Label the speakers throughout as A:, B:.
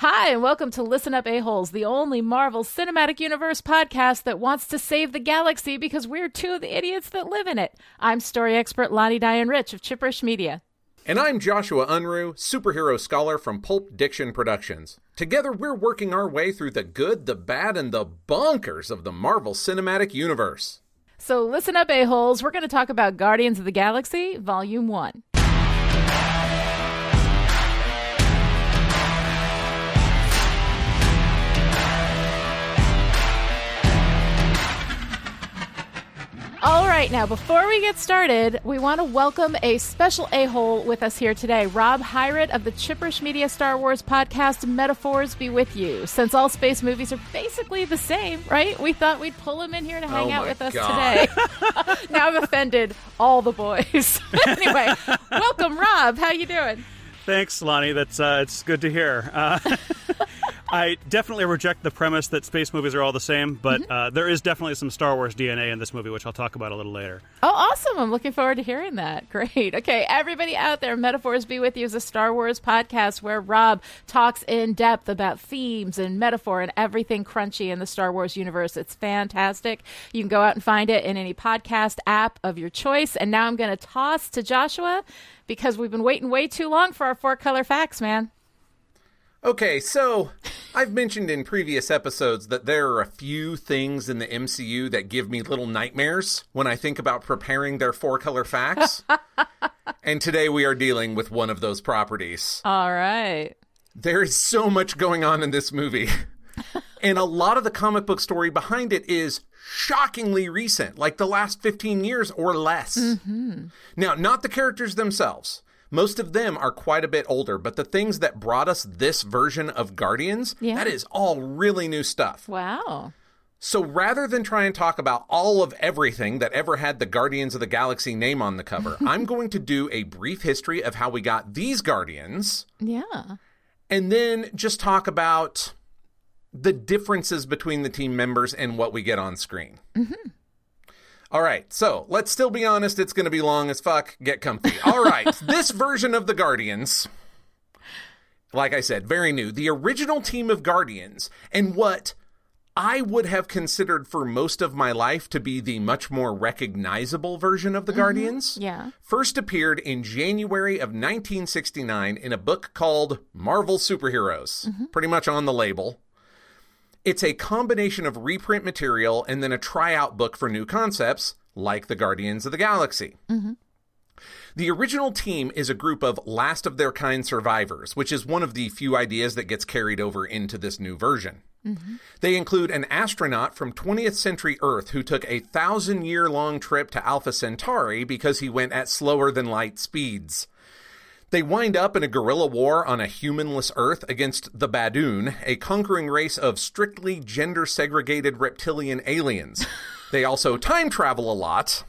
A: Hi, and welcome to Listen Up A-Holes, the only Marvel Cinematic Universe podcast that wants to save the galaxy because we're two of the idiots that live in it. I'm story expert Lonnie Diane Rich of Chipperish Media.
B: And I'm Joshua Unruh, superhero scholar from Pulp Diction Productions. Together, we're working our way through the good, the bad, and the bonkers of the Marvel Cinematic Universe.
A: So, listen up, A-Holes. We're going to talk about Guardians of the Galaxy, Volume 1. All right, now before we get started, we want to welcome a special a hole with us here today, Rob Hyrat of the Chipperish Media Star Wars podcast, Metaphors Be With You. Since all space movies are basically the same, right? We thought we'd pull him in here to hang
B: Oh
A: out
B: my
A: with us
B: God.
A: today. now I've offended all the boys. anyway, welcome, Rob. How you doing?
C: Thanks, Lonnie. That's uh, it's good to hear. Uh, I definitely reject the premise that space movies are all the same, but
A: Mm-hmm.
C: uh, there is definitely some Star Wars DNA in this movie, which I'll talk about a little later.
A: Oh, awesome. I'm looking forward to hearing that. Great. Okay, everybody out there, Metaphors Be With You is a Star Wars podcast where Rob talks in depth about themes and metaphor and everything crunchy in the Star Wars universe. It's fantastic. You can go out and find it in any podcast app of your choice. And now I'm going to toss to Joshua because we've been waiting way too long for our four color facts, man.
B: Okay, so I've mentioned in previous episodes that there are a few things in the MCU that give me little nightmares when I think about preparing their four color facts. and today we are dealing with one of those properties.
A: All right.
B: There is so much going on in this movie. and a lot of the comic book story behind it is shockingly recent, like the last 15 years or less. Mm-hmm. Now, not the characters themselves. Most of them are quite a bit older, but the things that brought us this version of Guardians,
A: Yeah.
B: that is all really new stuff.
A: Wow.
B: So rather than try and talk about all of everything that ever had the Guardians of the Galaxy name on the cover, I'm going to do a brief history of how we got these Guardians
A: Yeah.
B: and then just talk about the differences between the team members and what we get on screen. Mm-hmm. All right, so let's still be honest. It's going to be long as fuck. Get comfy. All right, this version of the Guardians, like I said, very new. The original team of Guardians, and what I would have considered for most of my life to be the much more recognizable version of the mm-hmm. Guardians
A: Yeah.
B: first appeared in January of 1969 in a book called Marvel Superheroes, mm-hmm. pretty much on the label. It's a combination of reprint material and then a tryout book for new concepts, like the Guardians of the Galaxy. Mm-hmm. The original team is a group of last of their kind survivors, which is one of the few ideas that gets carried over into this new version. Mm-hmm. They include an astronaut from 20th century Earth who took a thousand year long trip to Alpha Centauri because he went at slower than light speeds. They wind up in a guerrilla war on a humanless Earth against the Badoon, a conquering race of strictly gender segregated reptilian aliens. they also time travel a lot,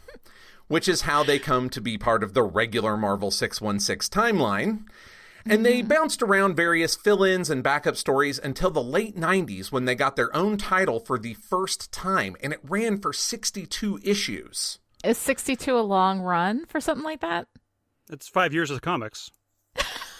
B: which is how they come to be part of the regular Marvel 616 timeline. And they mm-hmm. bounced around various fill ins and backup stories until the late 90s when they got their own title for the first time, and it ran for 62 issues.
A: Is 62 a long run for something like that?
C: It's five years of comics.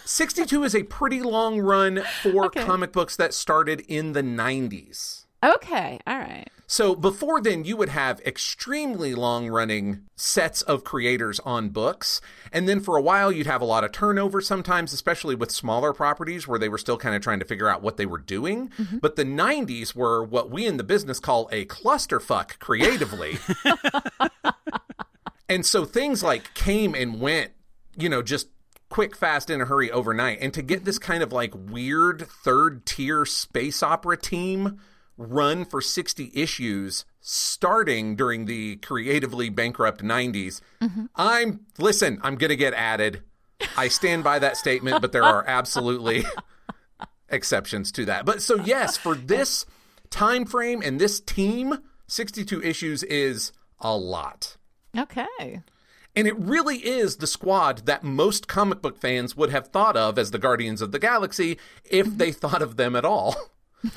B: 62 is a pretty long run for
A: Okay.
B: comic books that started in the 90s.
A: Okay. All right.
B: So before then, you would have extremely long running sets of creators on books. And then for a while, you'd have a lot of turnover sometimes, especially with smaller properties where they were still kind of trying to figure out what they were doing. Mm-hmm. But the 90s were what we in the business call a clusterfuck creatively. and so things like came and went, you know, just quick, fast, in a hurry overnight. And to get this mm-hmm. kind of like weird third tier space opera team run for 60 issues starting during the creatively bankrupt 90s, mm-hmm. I'm, listen, I'm going to get added. I stand by that statement, but there are absolutely exceptions to that. But so, yes, for this time frame and this team, 62 issues is a lot.
A: Okay.
B: And it really is the squad that most comic book fans would have thought of as the Guardians of the Galaxy if mm-hmm. they thought of them at all.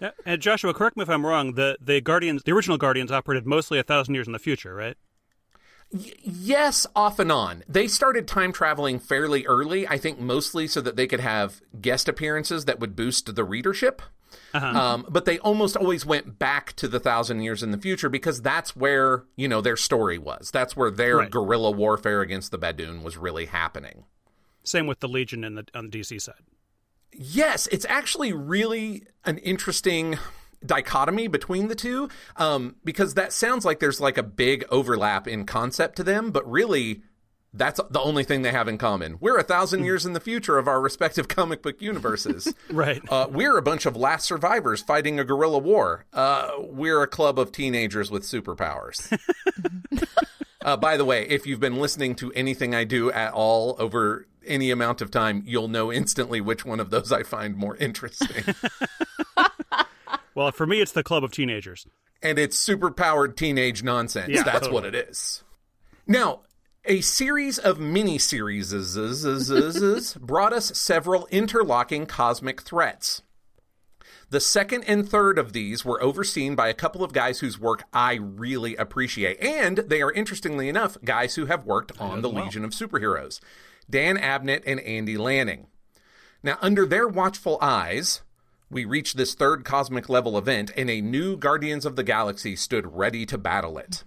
C: Yeah, and Joshua, correct me if I'm wrong. The the Guardians, the original Guardians, operated mostly a thousand years in the future, right?
B: Y- yes, off and on. They started time traveling fairly early, I think mostly so that they could have guest appearances that would boost the readership. Um, but they almost always went back to the thousand years in the future because that's where, you know, their story was. That's where their
C: Right.
B: guerrilla warfare against the Badoon was really happening.
C: Same with the Legion in the, on the DC side.
B: Yes, it's actually really an interesting dichotomy between the two um, because that sounds like there's like a big overlap in concept to them, but really that's the only thing they have in common. We're a thousand years in the future of our respective comic book universes.
C: Right.
B: Uh, we're a bunch of last survivors fighting a guerrilla war. Uh, we're a club of teenagers with superpowers. uh, by the way, if you've been listening to anything I do at all over any amount of time, you'll know instantly which one of those I find more interesting.
C: Well, for me, it's the Club of Teenagers.
B: and it's superpowered teenage nonsense.
C: Yeah,
B: That's
C: totally.
B: what it is. Now, a series of mini series brought us several interlocking cosmic threats. The second and third of these were overseen by a couple of guys whose work I really appreciate. And they are, interestingly enough, guys who have worked on the Legion of Superheroes Dan Abnett and Andy Lanning. Now, under their watchful eyes, we reached this third cosmic level event, and a new Guardians of the Galaxy stood ready to battle it.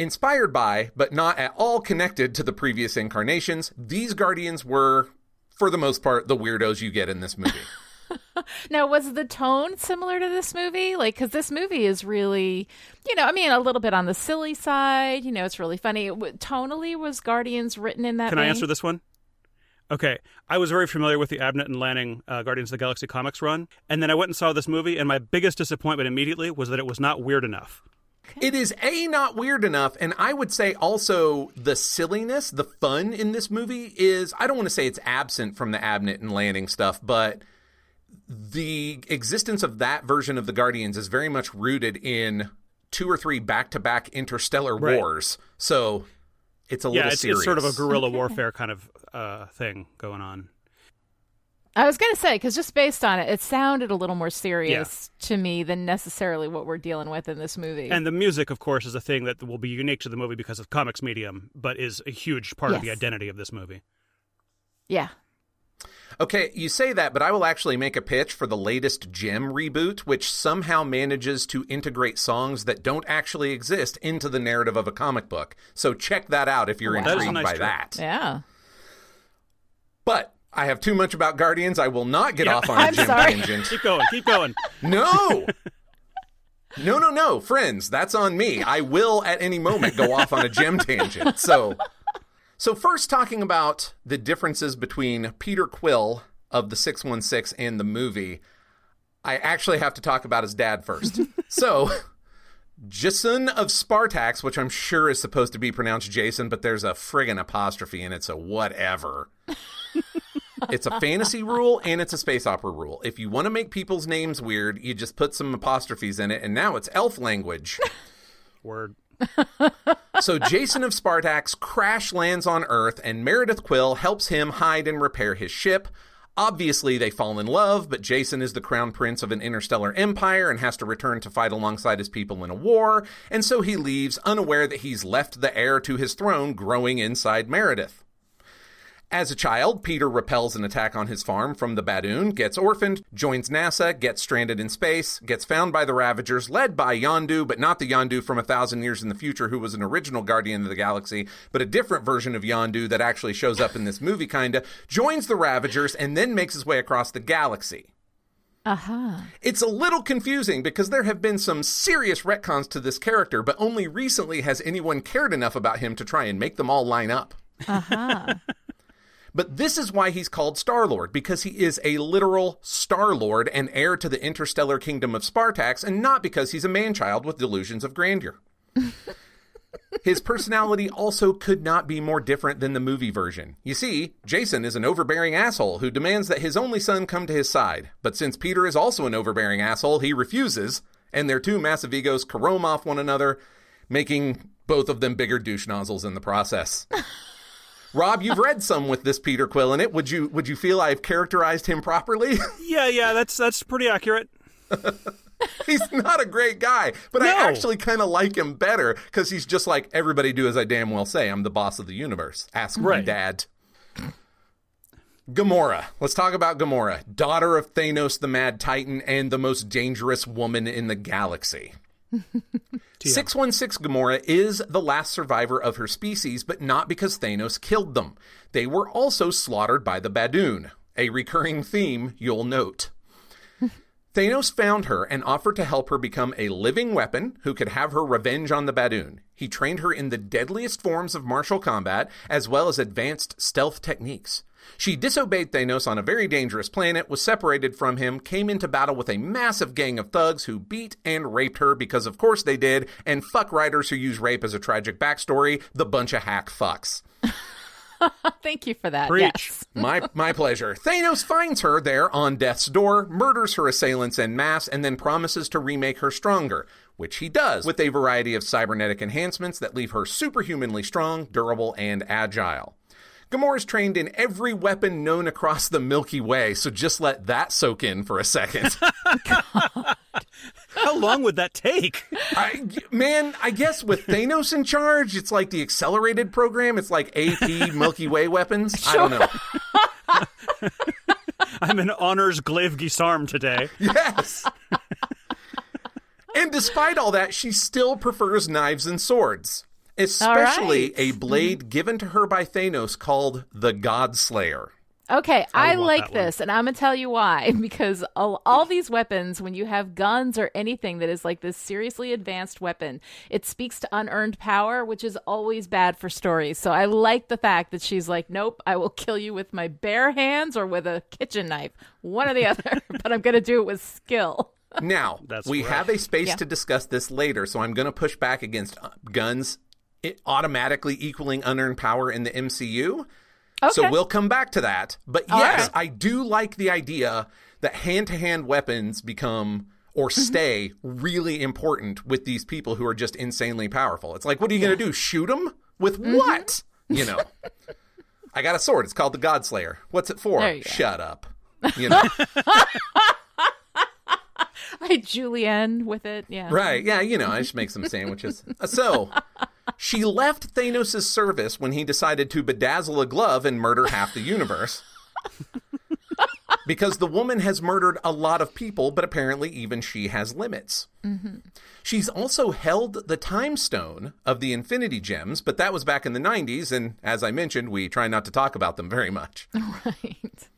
B: Inspired by, but not at all connected to the previous incarnations, these Guardians were, for the most part, the weirdos you get in this movie.
A: Now, was the tone similar to this movie? Like, because this movie is really, you know, I mean, a little bit on the silly side. You know, it's really funny. Tonally, was Guardians written in that?
C: Can I answer this one? Okay. I was very familiar with the Abnett and Lanning uh, Guardians of the Galaxy comics run, and then I went and saw this movie, and my biggest disappointment immediately was that it was not weird enough.
B: It is A, not weird enough, and I would say also the silliness, the fun in this movie is, I don't want to say it's absent from the Abnett and Lanning stuff, but the existence of that version of the Guardians is very much rooted in two or three back to back interstellar
C: Right.
B: wars. So it's a
C: yeah,
B: little
C: it's,
B: serious.
C: it's sort of a guerrilla warfare kind of uh, thing going on.
A: I was going to say because just based on it, it sounded a little more serious to me than necessarily what we're dealing with in this movie.
C: And the music, of course, is a thing that will be unique to the movie because of comics medium, but is a huge part of the identity of this movie.
A: yeah,
B: Okay, you say that, but I will actually make a pitch for the latest Jem reboot, which somehow manages to integrate songs that don't actually exist into the narrative of a comic book. So check that out if you're
A: Wow. That is a
B: intrigued
C: nice
B: by
C: trick.
B: that.
A: yeah.
B: But I have too much about Guardians. I will not get
C: Yeah.
B: off on a
A: I'm
B: Jem
A: sorry.
B: tangent.
C: Keep going, keep going.
B: No! No, no, no, friends, that's on me. I will at any moment go off on a Jem tangent. So, so first talking about the differences between Peter Quill of the 616 and the movie, I actually have to talk about his dad first. so, Jason of Spartax, which I'm sure is supposed to be pronounced Jason, but there's a friggin' apostrophe in it, so whatever. It's a fantasy rule and it's a space opera rule. If you want to make people's names weird, you just put some apostrophes in it, and now it's elf language.
C: Word.
B: so Jason of Spartax crash lands on Earth, and Meredith Quill helps him hide and repair his ship. Obviously, they fall in love, but Jason is the crown prince of an interstellar empire and has to return to fight alongside his people in a war, and so he leaves, unaware that he's left the heir to his throne growing inside Meredith. As a child, Peter repels an attack on his farm from the Badoon, gets orphaned, joins NASA, gets stranded in space, gets found by the Ravagers, led by Yondu, but not the Yondu from a thousand years in the future who was an original Guardian of the Galaxy, but a different version of Yondu that actually shows up in this movie, kinda, joins the Ravagers, and then makes his way across the galaxy.
A: Uh huh.
B: It's a little confusing because there have been some serious retcons to this character, but only recently has anyone cared enough about him to try and make them all line up.
A: Uh huh.
B: But this is why he's called Star Lord, because he is a literal Star Lord and heir to the interstellar kingdom of Spartax, and not because he's a man child with delusions of grandeur. His personality also could not be more different than the movie version. You see, Jason is an overbearing asshole who demands that his only son come to his side. But since Peter is also an overbearing asshole, he refuses, and their two massive egos carome off one another, making both of them bigger douche nozzles in the process. Rob, you've read some with this Peter Quill in it. Would you would you feel I've characterized him properly?
C: Yeah, yeah, that's that's pretty accurate.
B: he's not a great guy, but I actually kind of like him better because he's just like everybody do as I damn well say. I'm the boss of the universe. Ask my dad. Gamora. Let's talk about Gamora, daughter of Thanos the Mad Titan and the most dangerous woman in the galaxy. 616 Gamora is the last survivor of her species, but not because Thanos killed them. They were also slaughtered by the Badoon, a recurring theme you'll note. Thanos found her and offered to help her become a living weapon who could have her revenge on the Badoon. He trained her in the deadliest forms of martial combat, as well as advanced stealth techniques. She disobeyed Thanos on a very dangerous planet, was separated from him, came into battle with a massive gang of thugs who beat and raped her because, of course, they did, and fuck writers who use rape as a tragic backstory, the bunch of hack fucks.
A: Thank you for that.
C: Preach.
A: Yes.
B: My my pleasure. Thanos finds her there on death's door, murders her assailants en masse, and then promises to remake her stronger, which he does with a variety of cybernetic enhancements that leave her superhumanly strong, durable, and agile. Gamora's trained in every weapon known across the Milky Way, so just let that soak in for a second.
C: How long would that take?
B: I, man, I guess with Thanos in charge, it's like the accelerated program. It's like AP Milky Way weapons. I don't know.
C: I'm in honors glaive guisarme today.
B: Yes. and despite all that, she still prefers knives and swords, especially
A: right.
B: a blade given to her by Thanos called the God Slayer.
A: Okay, I,
C: want
A: like
C: that one.
A: this, and I'm gonna tell you why. Because all, all these weapons, when you have guns or anything that is like this seriously advanced weapon, it speaks to unearned power, which is always bad for stories. So I like the fact that she's like, "Nope, I will kill you with my bare hands or with a kitchen knife, one or the other, but I'm gonna do it with skill."
B: Now,
C: That's
B: we
C: right.
B: have a space
A: Yeah.
B: to discuss this later, so I'm going to push back against uh, guns it automatically equaling unearned power in the MCU. So we'll come back to that. But yes,
A: right.
B: I do like the idea that hand to hand weapons become or
A: Mm-hmm.
B: stay really important with these people who are just insanely powerful. It's like, what are you going to do? Shoot them? With
A: Mm-hmm.
B: what? You know. I got a sword. It's called the Godslayer. What's it for?
A: You go.
B: Shut up. You know.
A: I julienne with it, yeah.
B: Right. Yeah, you know, I just make some sandwiches. So, she left Thanos' service when he decided to bedazzle a glove and murder half the universe. because the woman has murdered a lot of people, but apparently even she has limits. Mm-hmm. She's also held the time stone of the Infinity Gems, but that was back in the 90s, and as I mentioned, we try not to talk about them very much.
A: Right.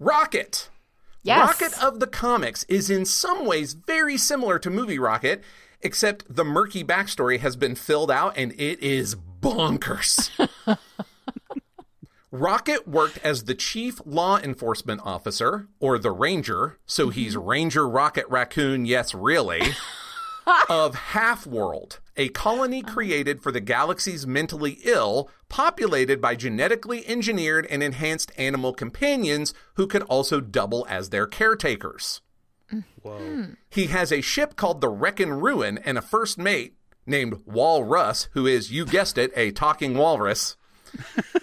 B: Rocket.
A: Yes.
B: Rocket of the comics is in some ways very similar to Movie Rocket, except the murky backstory has been filled out and it is bonkers. Rocket worked as the chief law enforcement officer, or the Ranger, so mm-hmm. he's Ranger Rocket Raccoon, yes, really, of Half World, a colony uh-huh. created for the galaxy's mentally ill, populated by genetically engineered and enhanced animal companions who could also double as their caretakers.
C: Whoa. Hmm.
B: He has a ship called the Rack 'n' Ruin and a first mate named Walrus, who is, you guessed it, a talking walrus.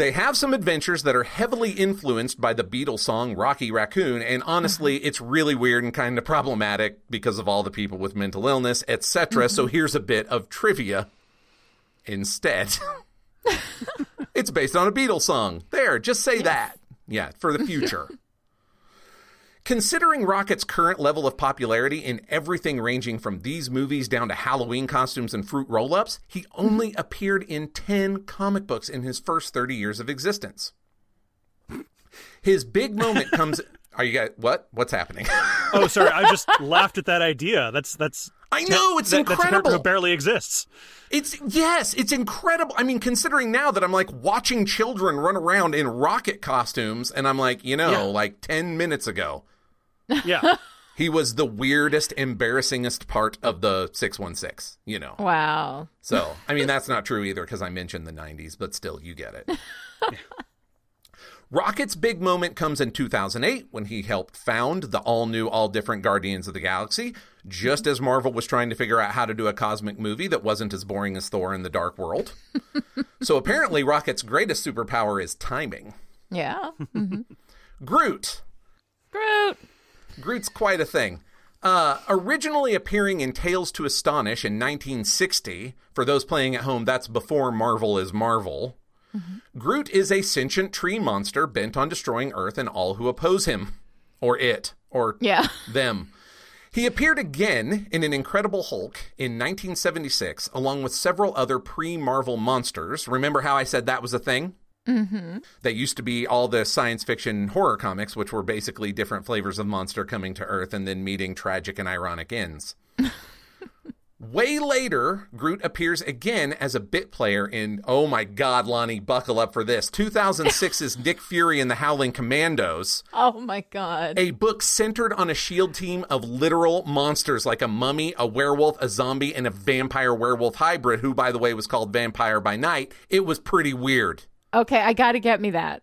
B: They have some adventures that are heavily influenced by the Beatles song Rocky Raccoon, and honestly, mm-hmm. it's really weird and kind of problematic because of all the people with mental illness, etc. So mm-hmm. here's a bit of trivia instead. it's based on a Beatles song. There, just say that. Yeah, for the future. Considering Rocket's current level of popularity in everything ranging from these movies down to Halloween costumes and fruit roll ups, he only appeared in 10 comic books in his first 30 years of existence. His big moment comes. Are you guys. What? What's happening?
C: Oh, sorry. I just laughed at that idea. That's that's.
B: I know, it's
C: that- That's
B: incredible.
C: who barely exists.
B: It's yes, it's incredible. I mean, considering now that I'm like watching children run around in rocket costumes, and I'm like, you know,
C: Yeah.
B: like 10 minutes ago,
C: Yeah.
B: he was the weirdest, embarrassingest part of the 616, you know.
A: Wow.
B: So, I mean, that's not true either because I mentioned the 90s, but still, you get it. Rocket's big moment comes in 2008 when he helped found the all new, all different Guardians of the Galaxy, just as Marvel was trying to figure out how to do a cosmic movie that wasn't as boring as Thor in the Dark World. so, apparently, Rocket's greatest superpower is timing.
A: Yeah. Mm-hmm.
B: Groot.
A: Groot.
B: Groot's quite a thing. Uh, originally appearing in Tales to Astonish in 1960, for those playing at home, that's before Marvel is Marvel. Groot is a sentient tree monster bent on destroying Earth and all who oppose him. Or it. Or
A: Yeah.
B: them. He appeared again in An Incredible Hulk in 1976, along with several other pre Marvel monsters. Remember how I said that was a thing? Mm-hmm. That used to be all the science fiction horror comics, which were basically different flavors of monster coming to Earth and then meeting tragic and ironic ends. Way later, Groot appears again as a bit player in, oh my god, Lonnie, buckle up for this 2006's Nick Fury and the Howling Commandos
A: Oh my god.
B: a book centered on a shield team of literal monsters like a mummy, a werewolf, a zombie, and a vampire werewolf hybrid, who, by the way, was called Vampire by Night. It was pretty weird.
A: Okay, I got to get me that.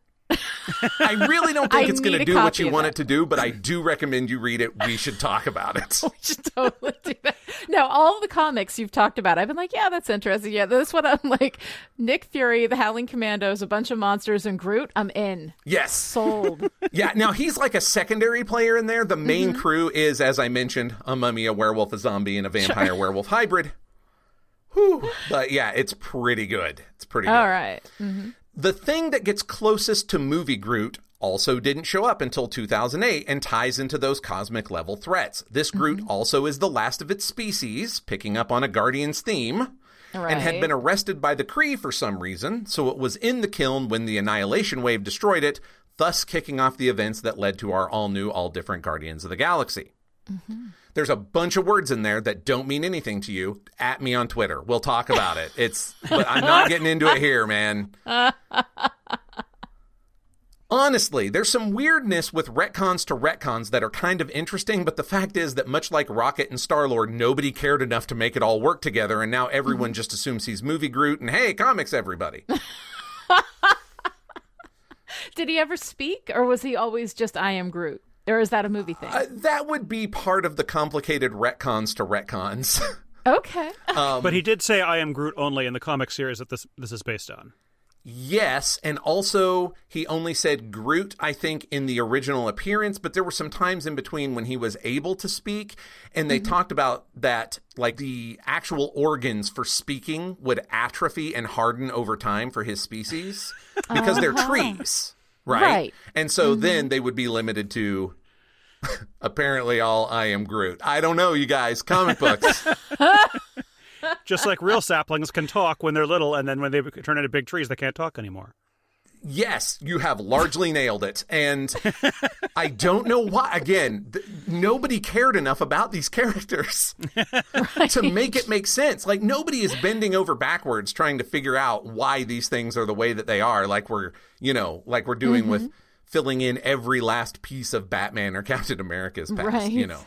B: I really don't think
A: I
B: it's going to do what you want
A: that.
B: it to do, but I do recommend you read it. We should talk about it.
A: We should totally do that. No, all the comics you've talked about, I've been like, yeah, that's interesting. Yeah, this one I'm like, Nick Fury, the Howling Commandos, a bunch of monsters, and Groot. I'm in.
B: Yes.
A: Sold.
B: Yeah, now he's like a secondary player in there. The main
A: Mm-hmm.
B: crew is, as I mentioned, a mummy, a werewolf, a zombie, and a vampire werewolf hybrid. Whew. But yeah, it's pretty good. It's pretty good.
A: all right.
B: The thing that gets closest to movie Groot also didn't show up until 2008 and ties into those cosmic level threats. This Groot mm-hmm. also is the last of its species, picking up on a Guardians theme, and had been arrested by the Kree for some reason, so it was in the Kyln when the Annihilation Wave destroyed it, thus kicking off the events that led to our all new, all different Guardians of the Galaxy. Mm-hmm. There's a bunch of words in there that don't mean anything to you. At me on Twitter. We'll talk about it. It's but I'm not getting into it here, man. Honestly, there's some weirdness with retcons to retcons that are kind of interesting, but the fact is that much like Rocket and Star Lord, nobody cared enough to make it all work together, and now everyone just assumes he's movie Groot and hey, comics everybody.
A: Did he ever speak, or was he always just I am Groot? Or is that a movie thing?
B: Uh, that would be part of the complicated retcons to retcons.
A: okay.
B: Um,
C: but he did say I am Groot only in the comic series that this this is based on.
B: Yes, and also he only said Groot, I think, in the original appearance, but there were some times in between when he was able to speak, and they talked about that, like the actual organs for speaking would atrophy and harden over time for his species because they're trees, right?
A: Right.
B: And so then they would be limited to. Apparently, all I am Groot. I don't know, you guys. Comic books.
C: Just like real saplings can talk when they're little, and then when they turn into big trees, they can't talk anymore.
B: Yes, you have largely nailed it. And I don't know why. Again, th- nobody cared enough about these characters to make it make sense. Like, nobody is bending over backwards trying to figure out why these things are the way that they are, like we're, you know, like we're doing with mm-hmm. Filling in every last piece of Batman or Captain America's past,
A: Right.
B: you know.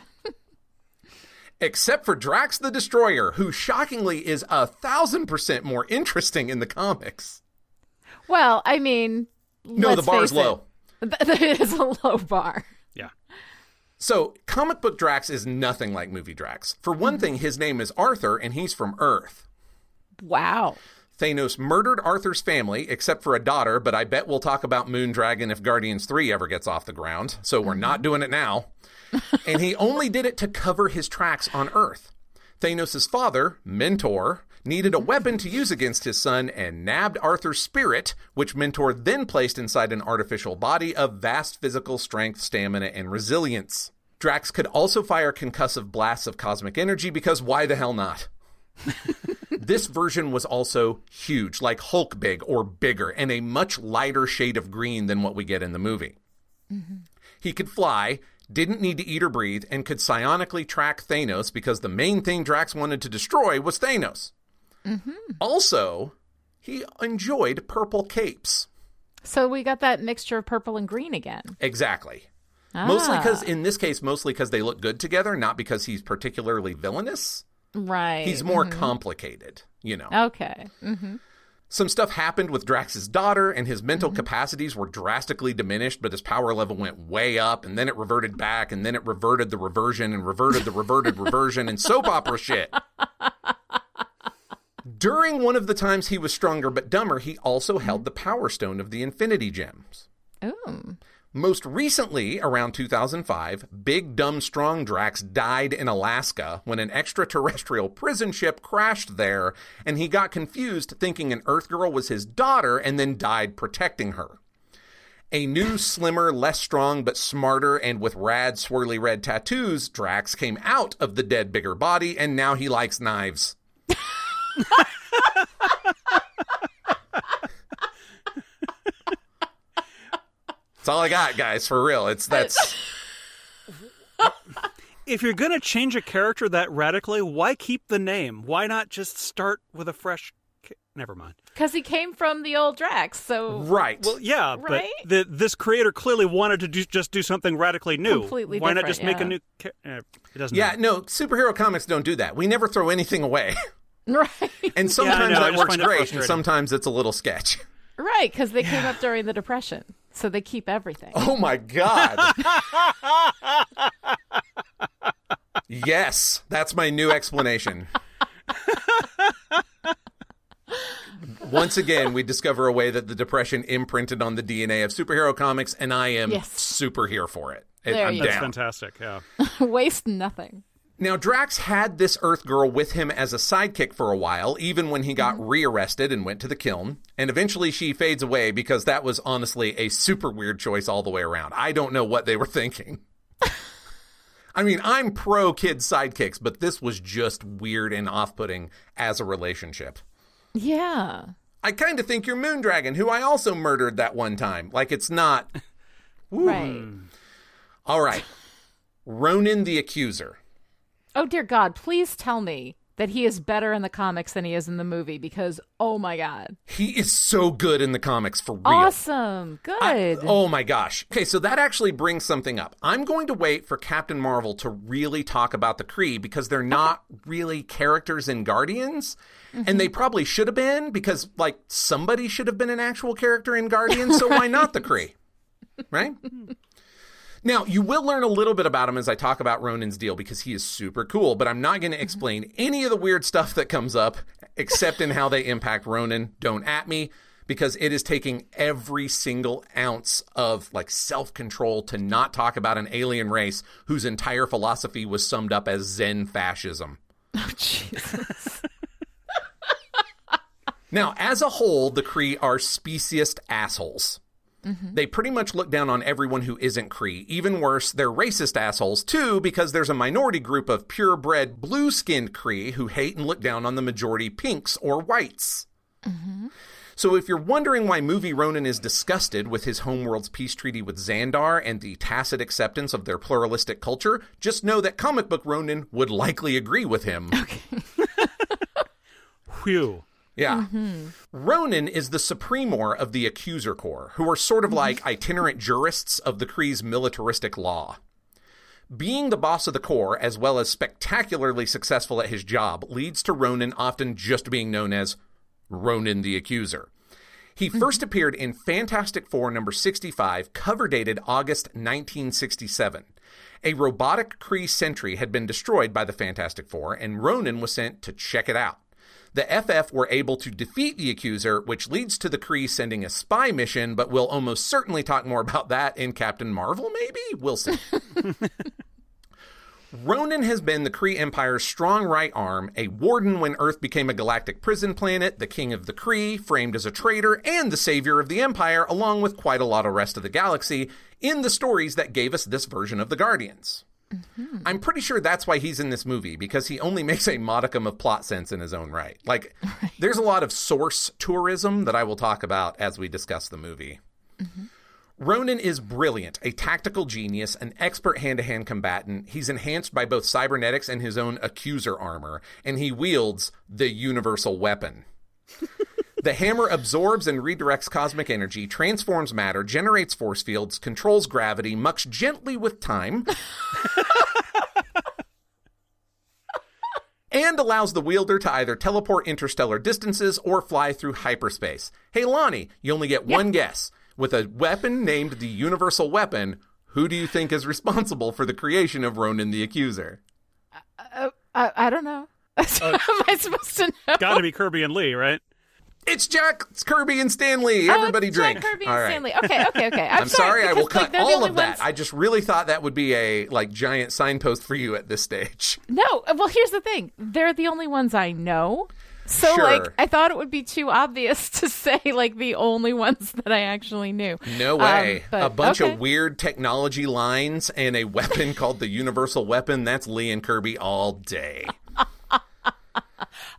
B: Except for Drax the Destroyer, who shockingly is a thousand percent more interesting in the comics.
A: Well, I mean,
B: No,
A: let's
B: the bar
A: face it.
B: low.
A: It is a low bar.
C: Yeah.
B: So, comic book Drax is nothing like movie Drax. For one mm-hmm. thing, his name is Arthur and he's from Earth.
A: Wow.
B: Thanos murdered Arthur's family, except for a daughter, but I bet we'll talk about Moondragon if Guardians 3 ever gets off the ground, so we're not mm-hmm. doing it now. and he only did it to cover his tracks on Earth. Thanos' father, Mentor, needed a weapon to use against his son and nabbed Arthur's spirit, which Mentor then placed inside an artificial body of vast physical strength, stamina, and resilience. Drax could also fire concussive blasts of cosmic energy because why the hell not? This version was also huge, like Hulk big or bigger, and a much lighter shade of green than what we get in the movie. He could fly, didn't need to eat or breathe, and could psionically track Thanos because the main thing Drax wanted to destroy was Thanos. Also, he enjoyed purple capes.
A: So we got that mixture of purple and green again.
B: Exactly. Mostly
A: Ah.
B: because, in this case, mostly because they look good together, not because he's particularly villainous.
A: Right.
B: He's more mm-hmm. complicated, you know.
A: Okay. Mm-hmm.
B: Some stuff happened with Drax's daughter, and his mental mm-hmm. capacities were drastically diminished, but his power level went way up, and then it reverted back, and then it reverted the reversion, and reverted the reverted reversion, and soap opera shit. During one of the times he was stronger but dumber, he also held the Power Stone of the Infinity Gems.
A: Ooh.
B: Most recently, around 2005, Big Dumb Strong Drax died in Alaska when an extraterrestrial prison ship crashed there, and he got confused thinking an Earth girl was his daughter and then died protecting her. A new, slimmer, less strong, but smarter and with rad, swirly red tattoos, Drax came out of the dead, bigger body, and now he likes knives. That's all I got, guys. For real, it's that's
C: If you're going to change a character that radically, why keep the name? Why not just start with a fresh. ca- Never mind.
A: Because he came from the old Drax, so
B: right.
C: Well, yeah,
A: Right?
C: but the, this creator clearly wanted to do, just do something radically new.
A: Completely
C: Why not
A: different,
C: just make
A: yeah.
C: a new? Ca- eh, it doesn't.
B: yeah,
C: matter.
B: no, superhero comics don't do that. We never throw anything away,
A: right,
B: and sometimes
C: know, I
B: that works great, and sometimes it's a little sketch.
A: right, because they came up during the Depression, so they keep everything.
B: Oh my god. yes, that's my new explanation. Once again, we discover a way that the Depression imprinted on the DNA of superhero comics, and I am
A: Yes.
B: super here for it.
A: There
B: I'm
A: you
C: That's
B: down.
C: fantastic. Yeah.
A: Waste nothing.
B: Now, Drax had this Earth girl with him as a sidekick for a while, even when he got mm-hmm. rearrested and went to the Kyln. And eventually she fades away because that was honestly a super weird choice all the way around. I don't know what they were thinking. I mean, I'm pro kid sidekicks, but this was just weird and off putting as a relationship.
A: Yeah.
B: I kind of think you're Moondragon, who I also murdered that one time. Like, it's not.
A: Right.
B: All right. Ronan the Accuser.
A: Oh dear God! Please tell me that he is better in the comics than he is in the movie because oh my God,
B: He is so good in the comics for real.
A: awesome, good.
B: I- oh my gosh. Okay, so that actually brings something up. I'm going to wait for Captain Marvel to really talk about the Kree because they're not really characters in Guardians. And they mm-hmm. probably should have been because, like, somebody should have been an actual character in Guardians, so why not the Kree? Right? Mm-hmm. Now, you will learn a little bit about him as I talk about Ronan's deal because he is super cool, but I'm not going to mm-hmm. explain any of the weird stuff that comes up except in how they impact Ronan. Don't at me because it is taking every single ounce of like self-control to not talk about an alien race whose entire philosophy was summed up as Zen fascism.
A: Oh, Jesus.
B: Now, as a whole, the Kree are speciest assholes. Mm-hmm. They pretty much look down on everyone who isn't Kree. Even worse, they're racist assholes too, because there's a minority group of purebred blue skinned Kree who hate and look down on the majority pinks or whites. Mm-hmm. So, if you're wondering why movie Ronan is disgusted with his homeworld's peace treaty with Xandar and the tacit acceptance of their pluralistic culture, just know that comic book Ronan would likely agree with him.
C: Whew.
B: Yeah. Mm-hmm. Ronan is the supremor of the Accuser Corps, who are sort of like mm-hmm. itinerant jurists of the Kree's militaristic law. Being the boss of the Corps, as well as spectacularly successful at his job, leads to Ronan often just being known as Ronan the Accuser. He mm-hmm. first appeared in Fantastic Four number 65, cover dated August 1967. A robotic Kree sentry had been destroyed by the Fantastic Four, and Ronan was sent to check it out. The FF were able to defeat the accuser, which leads to the Kree sending a spy mission, but we'll almost certainly talk more about that in Captain Marvel, maybe? We'll see. Ronan has been the Kree Empire's strong right arm, a warden when Earth became a galactic prison planet, the king of the Kree, framed as a traitor, and the savior of the Empire, along with quite a lot of rest of the galaxy, in the stories that gave us this version of the Guardians. Mm-hmm. I'm pretty sure that's why he's in this movie because he only makes a modicum of plot sense in his own right. Like, there's a lot of source tourism that I will talk about as we discuss the movie. Mm-hmm. Ronan is brilliant, a tactical genius, an expert hand to hand combatant. He's enhanced by both cybernetics and his own accuser armor, and he wields the universal weapon. The hammer absorbs and redirects cosmic energy, transforms matter, generates force fields, controls gravity, mucks gently with time, and allows the wielder to either teleport interstellar distances or fly through hyperspace. Hey, Lonnie, you only get one guess. With a weapon named the Universal Weapon, who do you think is responsible for the creation of Ronan the Accuser?
A: I, I don't know. Am I supposed to know?
C: Got to be Kirby and Lee, right?
B: It's Jack it's Kirby and Stan Lee.
A: Oh,
B: Everybody
A: it's
B: drink.
A: Jack Kirby and
B: All right.
A: Stan Lee. Okay, okay, okay. I'm,
B: I'm sorry, I will
A: because, like,
B: cut all of that.
A: ones-
B: I just really thought that would be a like giant signpost for you at this stage.
A: No, well, here's the thing. They're the only ones I know. So,
B: Sure.
A: like, I thought it would be too obvious to say, like, the only ones that I actually knew.
B: No way.
A: Um, but-
B: a bunch
A: okay.
B: of weird technology lines and a weapon called the Universal Weapon. That's Lee and Kirby all day.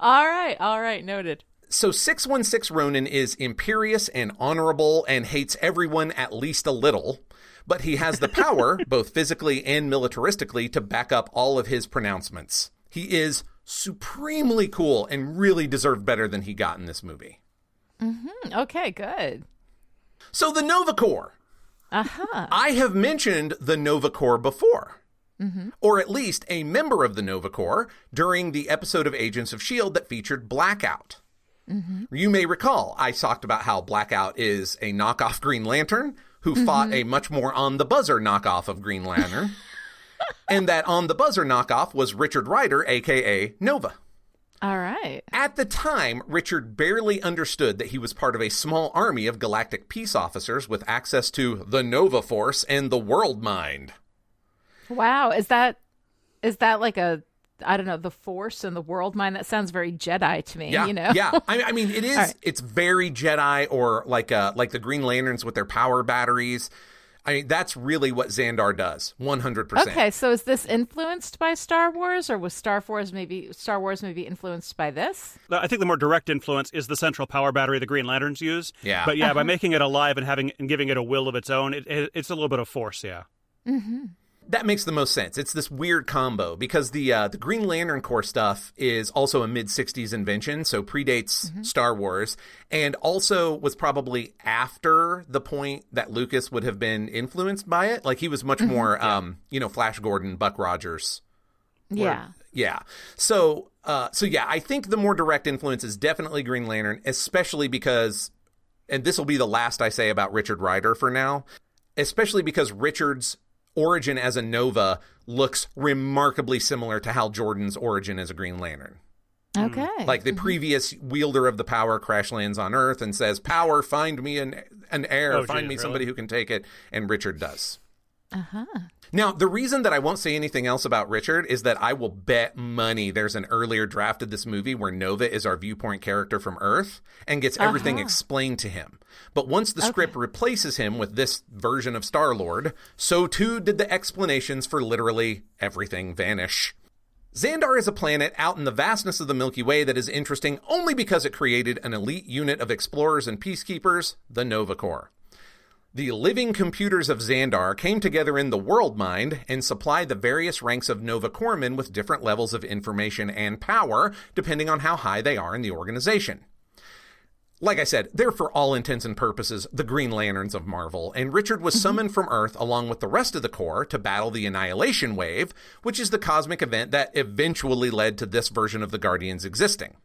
A: All right, all right, noted.
B: So 616 Ronan is imperious and honorable and hates everyone at least a little, but he has the power, both physically and militaristically, to back up all of his pronouncements. He is supremely cool and really deserved better than he got in this movie.
A: Okay, good.
B: So the Nova Corps.
A: Uh huh.
B: I have mentioned the Nova Corps before. Or at least a member of the Nova Corps during the episode of Agents of S.H.I.E.L.D. That featured Blackout. Mm-hmm. You may recall I talked about how Blackout is a knockoff Green Lantern who mm-hmm. fought a much more on the buzzer knockoff of Green Lantern. and that on the buzzer knockoff was Richard Rider, aka Nova.
A: All right.
B: At the time, Richard barely understood that he was part of a small army of galactic peace officers with access to the Nova Force and the World Mind.
A: Wow. Is that is that like a I don't know the Force and the World Mind? That sounds very Jedi to me.
B: Yeah,
A: You know.
B: yeah. I, I mean, it is.
A: right.
B: It's very Jedi, or like uh, like the Green Lanterns with their power batteries. I mean, that's really what Xandar does. One hundred percent.
A: Okay, so is this influenced by Star Wars, or was Star Wars maybe Star Wars maybe influenced by this?
C: I think the more direct influence is the central power battery the Green Lanterns use.
B: Yeah.
C: But yeah, by making it alive and having and giving it a will of its own, it, it, it's a little bit of force. Yeah.
B: That makes the most sense. It's this weird combo because the uh, the Green Lantern Corps stuff is also a mid '60s invention, so predates Star Wars, and also was probably after the point that Lucas would have been influenced by it. Like he was much more, um, you know, Flash Gordon, Buck Rogers.
A: Yeah.
B: Yeah. So, uh, so yeah, I think the more direct influence is definitely Green Lantern, especially because, and this will be the last I say about Richard Rider for now, especially because Richard's origin as a Nova looks remarkably similar to Hal Jordan's origin as a Green Lantern. Mm.
A: Okay.
B: Like the mm-hmm. previous wielder of the power crash lands on Earth and says, "Power, find me an an heir,
C: Oh,
B: find
C: geez,
B: me
C: really?
B: somebody who can take it," and Richard does.
A: Uh huh.
B: Now, the reason that I won't say anything else about Richard is that I will bet money there's an earlier draft of this movie where Nova is our viewpoint character from Earth and gets everything
A: Uh-huh.
B: explained to him. But once the script replaces him with this version of Star Lord, so too did the explanations for literally everything vanish. Xandar is a planet out in the vastness of the Milky Way that is interesting only because it created an elite unit of explorers and peacekeepers, the Nova Corps. The living computers of Xandar came together in the World Mind and supplied the various ranks of Nova Corpsmen with different levels of information and power, depending on how high they are in the organization. Like I said, they're for all intents and purposes the Green Lanterns of Marvel, and Richard was mm-hmm. summoned from Earth along with the rest of the Corps to battle the Annihilation Wave, which is the cosmic event that eventually led to this version of the Guardians existing.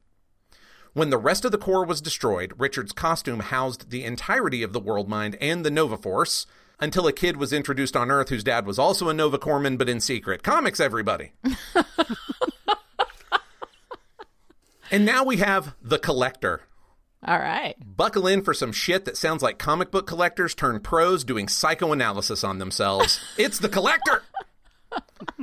B: When the rest of the Corps was destroyed, Richard's costume housed the entirety of the World Mind and the Nova Force, until a kid was introduced on Earth whose dad was also a Nova Corpsman, but in secret. Comics, everybody! and now we have the Collector.
A: All right.
B: Buckle in for some shit that sounds like comic book collectors turned pros doing psychoanalysis on themselves. it's the collector!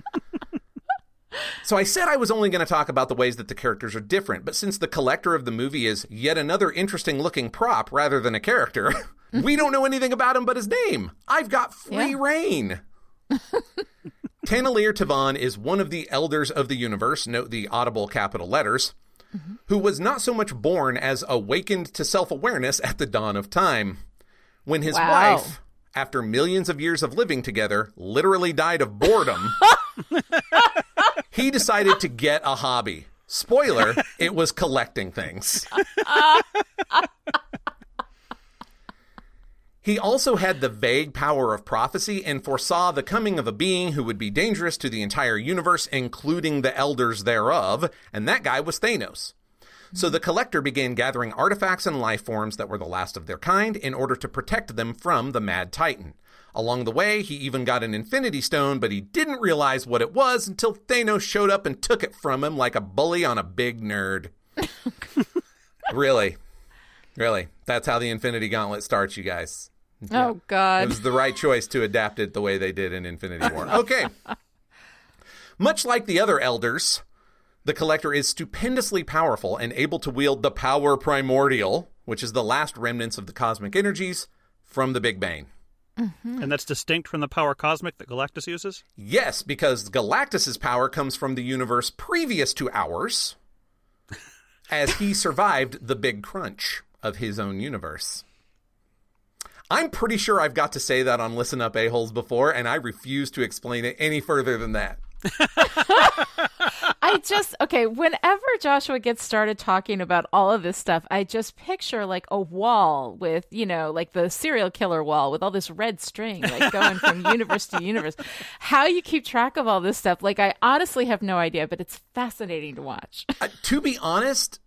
B: so I said I was only going to talk about the ways that the characters are different, but since the collector of the movie is yet another interesting looking prop rather than a character, we don't know anything about him but his name. I've got free
A: Yeah.
B: reign. Taneleer Tivan is one of the elders of the universe, note the audible capital letters, mm-hmm. who was not so much born as awakened to self awareness at the dawn of time. When his
A: Wow.
B: wife, after millions of years of living together, literally died of boredom, he decided to get a hobby. Spoiler, it was collecting things. He also had the vague power of prophecy and foresaw the coming of a being who would be dangerous to the entire universe, including the elders thereof, and that guy was Thanos. So the collector began gathering artifacts and life forms that were the last of their kind in order to protect them from the Mad Titan. Along the way, he even got an Infinity Stone, but he didn't realize what it was until Thanos showed up and took it from him like a bully on a big nerd. really. Really, that's how the Infinity Gauntlet starts, you guys.
A: Oh God.
B: It was the right choice to adapt it the way they did in Infinity War. Okay. Much like the other elders, the collector is stupendously powerful and able to wield the power primordial, which is the last remnants of the cosmic energies from the Big Bang. Mm-hmm.
C: And that's distinct from the power cosmic that Galactus uses?
B: Yes, because Galactus's power comes from the universe previous to ours, as he survived the big crunch of his own universe. I'm pretty sure I've got to say that on Listen Up A-Holes before, and I refuse to explain it any further than that.
A: I just okay. Whenever Joshua gets started talking about all of this stuff, I just picture like a wall with you know, like the serial killer wall with all this red string, like going from universe to universe. How you keep track of all this stuff? Like, I honestly have no idea, but it's fascinating to watch.
B: Uh, to be honest,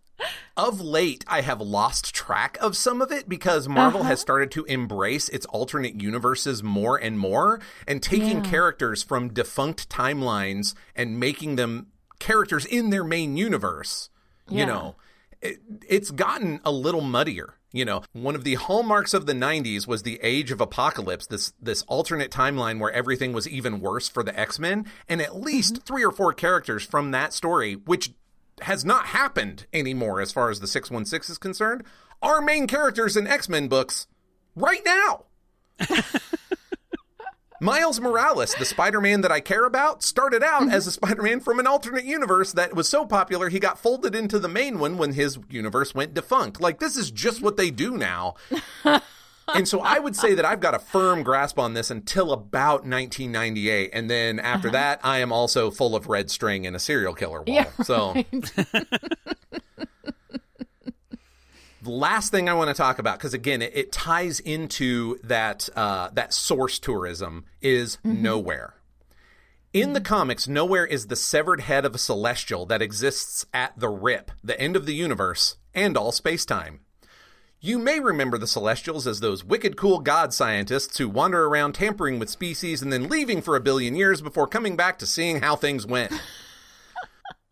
B: of late, I have lost track of some of it because Marvel has uh-huh. started to embrace its alternate universes more and more and taking characters from defunct timelines and making them characters in their main universe. You know, it, it's gotten a little muddier. You know, one of the hallmarks of the 90s was the age of apocalypse, this this alternate timeline where everything was even worse for the X-Men, and at least mm-hmm. 3 or 4 characters from that story which has not happened anymore as far as the 616 is concerned, are main characters in X-Men books right now. Miles Morales, the Spider Man that I care about, started out mm-hmm. as a Spider Man from an alternate universe that was so popular he got folded into the main one when his universe went defunct. Like, this is just what they do now. and so I would say that I've got a firm grasp on this until about 1998. And then after that, I am also full of red string and a serial killer wall.
A: Yeah,
B: so. The last thing I want to talk about, because again, it, it ties into that uh, that source tourism, is Knowhere. In the comics, Knowhere is the severed head of a celestial that exists at the rip, the end of the universe, and all spacetime. You may remember the Celestials as those wicked cool god scientists who wander around tampering with species and then leaving for a billion years before coming back to seeing how things went.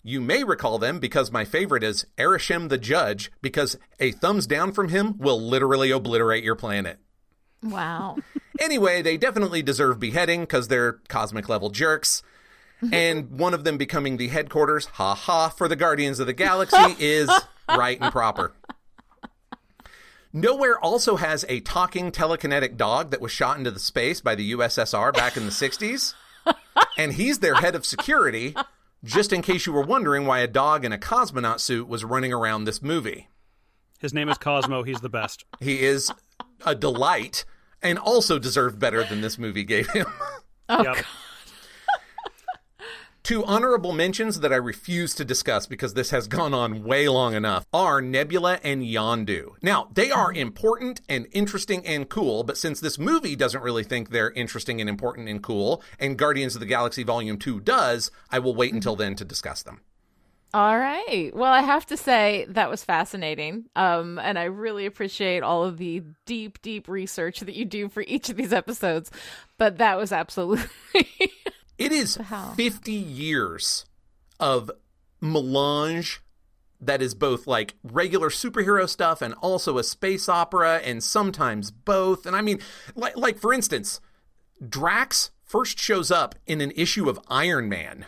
B: You may recall them because my favorite is Arishem the Judge, because a thumbs down from him will literally obliterate your planet.
A: Wow.
B: Anyway, they definitely deserve beheading because they're cosmic level jerks. and one of them becoming the headquarters, ha ha, for the Guardians of the Galaxy is right and proper. Knowhere also has a talking telekinetic dog that was shot into the space by the USSR back in the 60s. And he's their head of security, just in case you were wondering why a dog in a cosmonaut suit was running around this movie.
C: His name is Cosmo. He's the best.
B: He is a delight and also deserved better than this movie gave him.
A: Oh,
C: Yep.
A: God.
B: Two honorable mentions that I refuse to discuss because this has gone on way long enough are Nebula and Yondu. Now, they are important and interesting and cool, but since this movie doesn't really think they're interesting and important and cool, and Guardians of the Galaxy Volume 2 does, I will wait until then to discuss them.
A: All right. Well, I have to say that was fascinating. Um, and I really appreciate all of the deep, deep research that you do for each of these episodes. But that was absolutely
B: It is
A: hell?
B: 50 years of melange that is both like regular superhero stuff and also a space opera and sometimes both. And I mean, like, like for instance, Drax first shows up in an issue of Iron Man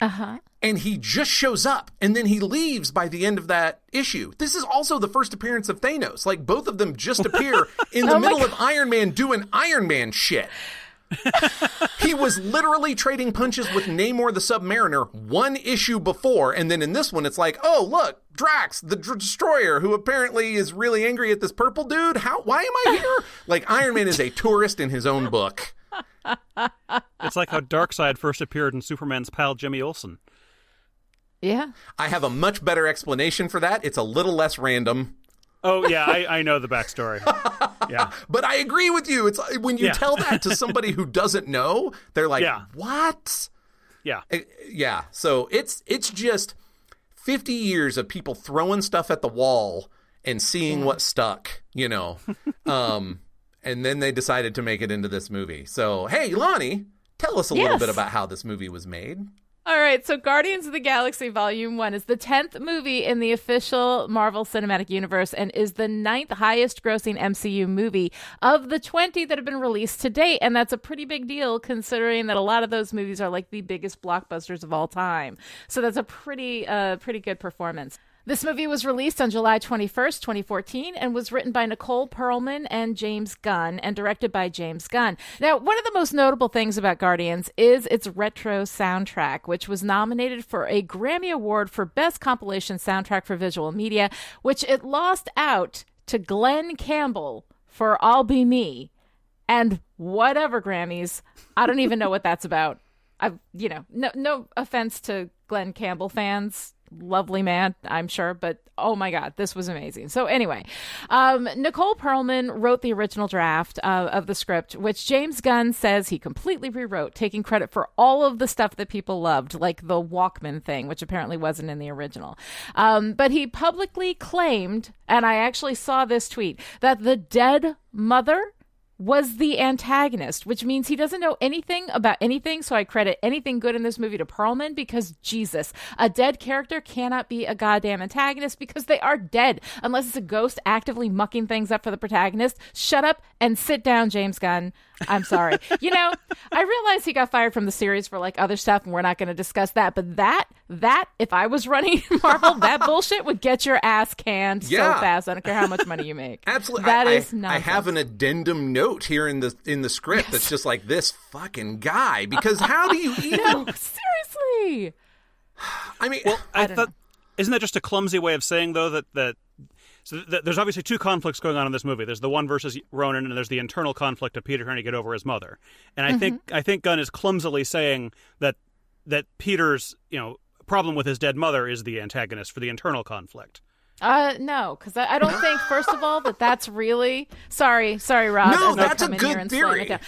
A: uh huh.
B: and he just shows up and then he leaves by the end of that issue. This is also the first appearance of Thanos. Like both of them just appear in the
A: Oh
B: middle of Iron Man doing Iron Man shit. he was literally trading punches with Namor the Submariner one issue before, and then in this one, it's like, oh look, Drax the Dr- Destroyer, who apparently is really angry at this purple dude. How? Why am I here? like Iron Man is a tourist in his own book.
C: It's like how Darkseid first appeared in Superman's pal Jimmy Olsen.
A: Yeah.
B: I have a much better explanation for that. It's a little less random.
C: Oh yeah, I, I know the backstory. Yeah,
B: But I agree with you. It's when you
C: Yeah.
B: tell that to somebody who doesn't know, they're like,
C: Yeah.
B: "What?"
C: yeah.
B: Uh, Yeah. So it's it's just 50 years of people throwing stuff at the wall and seeing what stuck, you know. um and then they decided to make it into this movie. So, hey, Lonnie, tell us a little bit about how this movie was made.
A: All right, so Guardians of the Galaxy Volume 1 is the 10th movie in the official Marvel Cinematic Universe and is the ninth highest grossing MCU movie of the 20 that have been released to date. And that's a pretty big deal considering that a lot of those movies are like the biggest blockbusters of all time. So that's a pretty, uh, pretty good performance. This movie was released on July 21st, 2014, and was written by Nicole Perlman and James Gunn and directed by James Gunn. Now, one of the most notable things about Guardians is its retro soundtrack, which was nominated for a Grammy Award for Best Compilation Soundtrack for Visual Media, which it lost out to Glen Campbell for I'll Be Me and whatever Grammys. I don't even know what that's about. I've, you know, no, no offense to Glen Campbell fans lovely man, I'm sure, but oh my God, this was amazing. So, anyway, um, Nicole Perlman wrote the original draft uh, of the script, which James Gunn says he completely rewrote, taking credit for all of the stuff that people loved, like the Walkman thing, which apparently wasn't in the original. Um, but he publicly claimed, and I actually saw this tweet, that the dead mother was the antagonist, which means he doesn't know anything about anything. So I credit anything good in this movie to Perlman because Jesus, a dead character cannot be a goddamn antagonist because they are dead unless it's a ghost actively mucking things up for the protagonist. Shut up and sit down, James Gunn. I'm sorry. you know, I realize he got fired from the series for like other stuff, and we're not going to discuss that. But that, that, if I was running Marvel, that bullshit would get your ass canned
B: Yeah.
A: so fast. I don't care how much money you make.
B: Absolutely.
A: That
B: I,
A: is
B: I, I have an addendum note here in the in the script that's just like this fucking guy because how do you even
A: No, seriously.
B: I mean well,
C: I,
A: don't
C: thought,
A: know.
C: isn't that just a clumsy way of saying though that that so th- there's obviously two conflicts going on in this movie. There's the one versus Ronan, and there's the internal conflict of Peter trying to get over his mother. And I think I think Gunn is clumsily saying that that Peter's you know problem with his dead mother is the antagonist for the internal conflict.
A: Uh, no, because I, I don't think, first of all, that that's really. Sorry, sorry, Rob.
B: No, that's a good
A: here and slam
B: theory.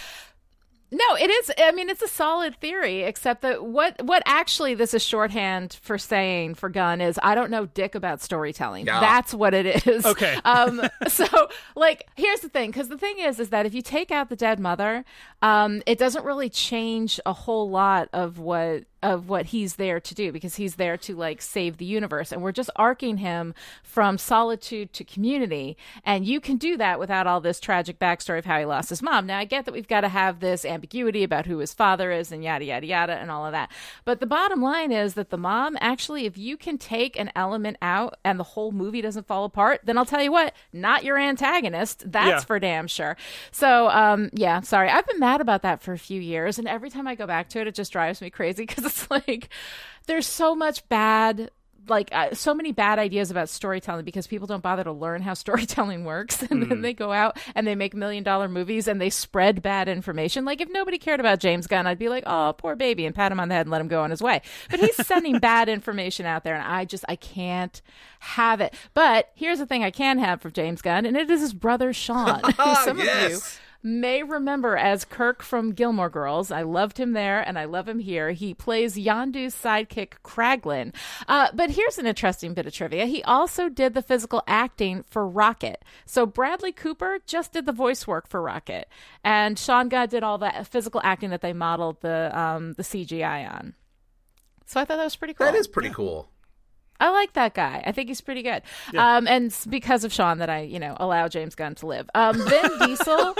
A: It down. No, it is. I mean, it's a solid theory, except that what what actually this is shorthand for saying for Gunn is I don't know dick about storytelling.
B: Yeah.
A: That's what it is.
C: Okay.
A: Um. So, like, here's the thing, because the thing is, is that if you take out the dead mother, um, it doesn't really change a whole lot of what of what he's there to do because he's there to like save the universe. And we're just arcing him from solitude to community. And you can do that without all this tragic backstory of how he lost his mom. Now i get that we've got to have this ambiguity about who his father is and yada yada yada and all of that. But the bottom line is that the mom actually if you can take an element out and the whole movie doesn't fall apart then i'll tell you what not your antagonist. That's
C: Yeah.
A: for damn sure. So um yeah sorry. I've been mad about that for a few years and every time i go back to it it just drives me crazy because it's like there's so much bad like uh, so many bad ideas about storytelling because people don't bother to learn how storytelling works and then they go out and they make million dollar movies and they spread bad information. Like if nobody cared about james gunn i'd be like oh poor baby and pat him on the head and let him go on his way. But he's sending bad information out there and i just i can't have it. But here's the thing i can have from james gunn and it is his brother sean. Some of you
B: Yes.
A: May remember as Kirk from Gilmore Girls. I loved him there and I love him here. He plays Yondu's sidekick, Kraglin. Uh, but here's an interesting bit of trivia. He also did the physical acting for Rocket. So Bradley Cooper just did the voice work for Rocket. And Sean Gunn did all that physical acting that they modeled the, um, the CGI on. So I thought that was pretty cool.
B: that is pretty cool.
A: I like that guy. I think he's pretty good. Um, and it's because of Sean that I, you know, allow James Gunn to live. Um, Vin Diesel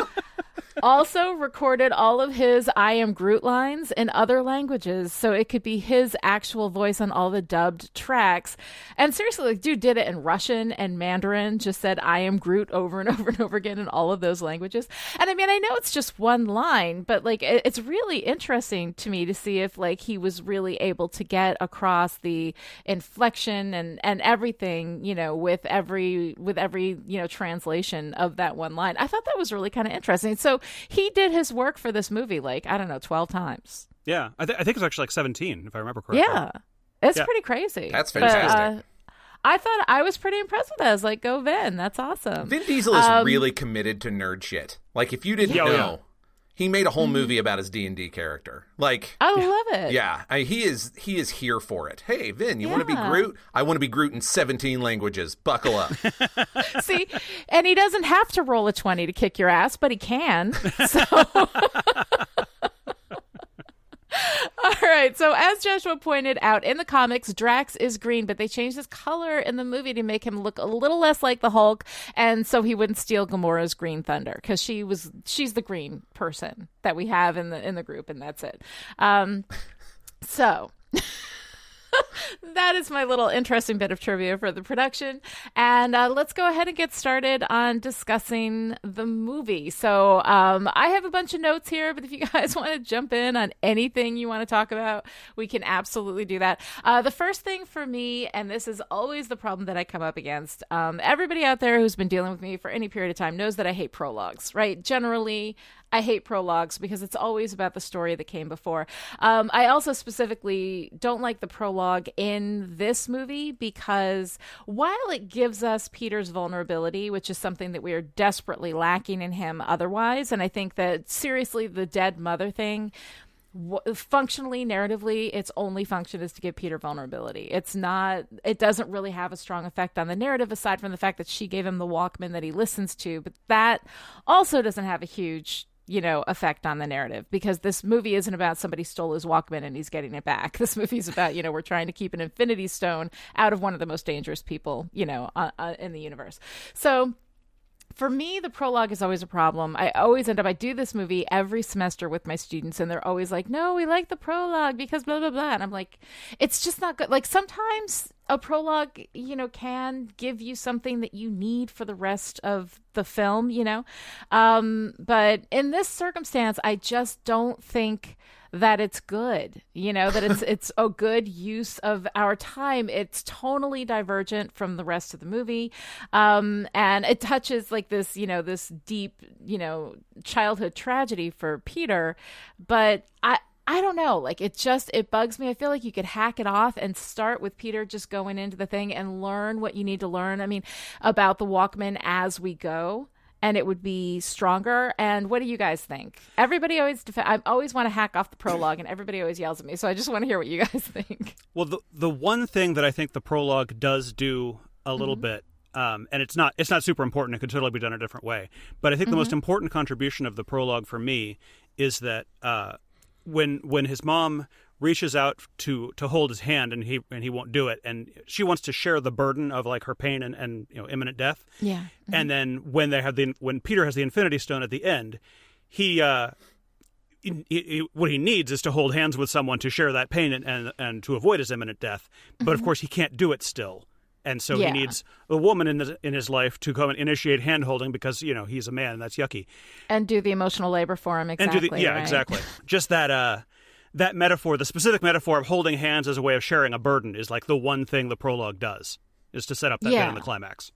A: also recorded all of his I am Groot lines in other languages. So it could be his actual voice on all the dubbed tracks. And seriously, like, dude did it in Russian and Mandarin, just said I am Groot over and over and over again in all of those languages. And I mean, I know it's just one line, but like, it, it's really interesting to me to see if like he was really able to get across the inflection and, and everything, you know, with every, with every, you know, translation of that one line. I thought that was really kind of interesting. So he did his work for this movie, like, I don't know, 12 times.
C: Yeah, I, th- I think it's actually like 17 if I remember correctly.
A: Yeah. It's
C: Yeah.
A: pretty crazy.
B: That's
A: But,
B: fantastic.
A: uh, I thought I was pretty impressed with that. I was like, go Vin, that's awesome.
B: Vin Diesel is
A: Um,
B: really committed to nerd shit. Like if you didn't
C: Yeah.
B: know,
C: Oh, yeah.
B: He made a whole
A: Mm-hmm.
B: movie about his D and D character. Like
A: I love it.
B: Yeah, I, he is he is here for it. Hey, Vin, you want to be Groot? I want to be Groot in 17 languages. Buckle up.
A: See, and he doesn't have to roll a 20 to kick your ass, but he can. So All right. So, as Joshua pointed out in the comics, Drax is green, but they changed his color in the movie to make him look a little less like the Hulk, and so he wouldn't steal Gamora's green thunder because she was she's the green person that we have in the in the group, and that's it. Um, so. that is my little interesting bit of trivia for the production. And uh, let's go ahead and get started on discussing the movie. So um, I have a bunch of notes here, but if you guys want to jump in on anything you want to talk about, we can absolutely do that. Uh, the first thing for me, and this is always the problem that I come up against, um, everybody out there who's been dealing with me for any period of time knows that I hate prologues, right? Generally, I hate prologues because it's always about the story that came before. Um, I also specifically don't like the prologue in this movie because while it gives us Peter's vulnerability, which is something that we are desperately lacking in him otherwise, and I think that seriously, the dead mother thing functionally narratively its only function is to give peter vulnerability it's not it doesn't really have a strong effect on the narrative aside from the fact that she gave him the walkman that he listens to but that also doesn't have a huge you know effect on the narrative because this movie isn't about somebody stole his walkman and he's getting it back. This movie's about you know we're trying to keep an infinity stone out of one of the most dangerous people you know uh, uh, in the universe. So for me, the prologue is always a problem. I always end up, I do this movie every semester with my students, and they're always like, no, we like the prologue because blah, blah, blah. And I'm like, it's just not good. Like, sometimes a prologue, you know, can give you something that you need for the rest of the film, you know? Um, but in this circumstance, I just don't think that it's good you know that it's it's a good use of our time it's tonally divergent from the rest of the movie um, and it touches like this you know this deep you know childhood tragedy for peter but i I don't know. Like it just it bugs me. I feel like you could hack it off and start with Peter just going into the thing and learn what you need to learn. I mean, about the Walkman as we go and it would be stronger. And what do you guys think? Everybody always def- I always want to hack off the prologue, and everybody always yells at me. So I just want to hear what you guys think.
C: Well, the the one thing that I think the prologue does do a little mm-hmm. bit. Um, and it's not it's not super important. It could totally be done a different way. But I think mm-hmm. the most mm-hmm. important contribution of the prologue for me is that uh, when when his mom reaches out to to hold his hand and he and he won't do it and she wants to share the burden of like her pain and, and you know imminent death
A: yeah mm-hmm.
C: and then when they have the when peter has the infinity stone at the end he uh he, he, what he needs is to hold hands with someone to share that pain and, and, and to avoid his imminent death but mm-hmm. of course he can't do it still and so yeah. he needs a woman in the, in his life to come and initiate hand holding because you know he's a man and that's yucky
A: and do the emotional labor for him exactly
C: and do the, yeah
A: right?
C: exactly just that uh that metaphor, the specific metaphor of holding hands as a way of sharing a burden, is like the one thing the prologue does, is to set up that yeah. bit in the climax.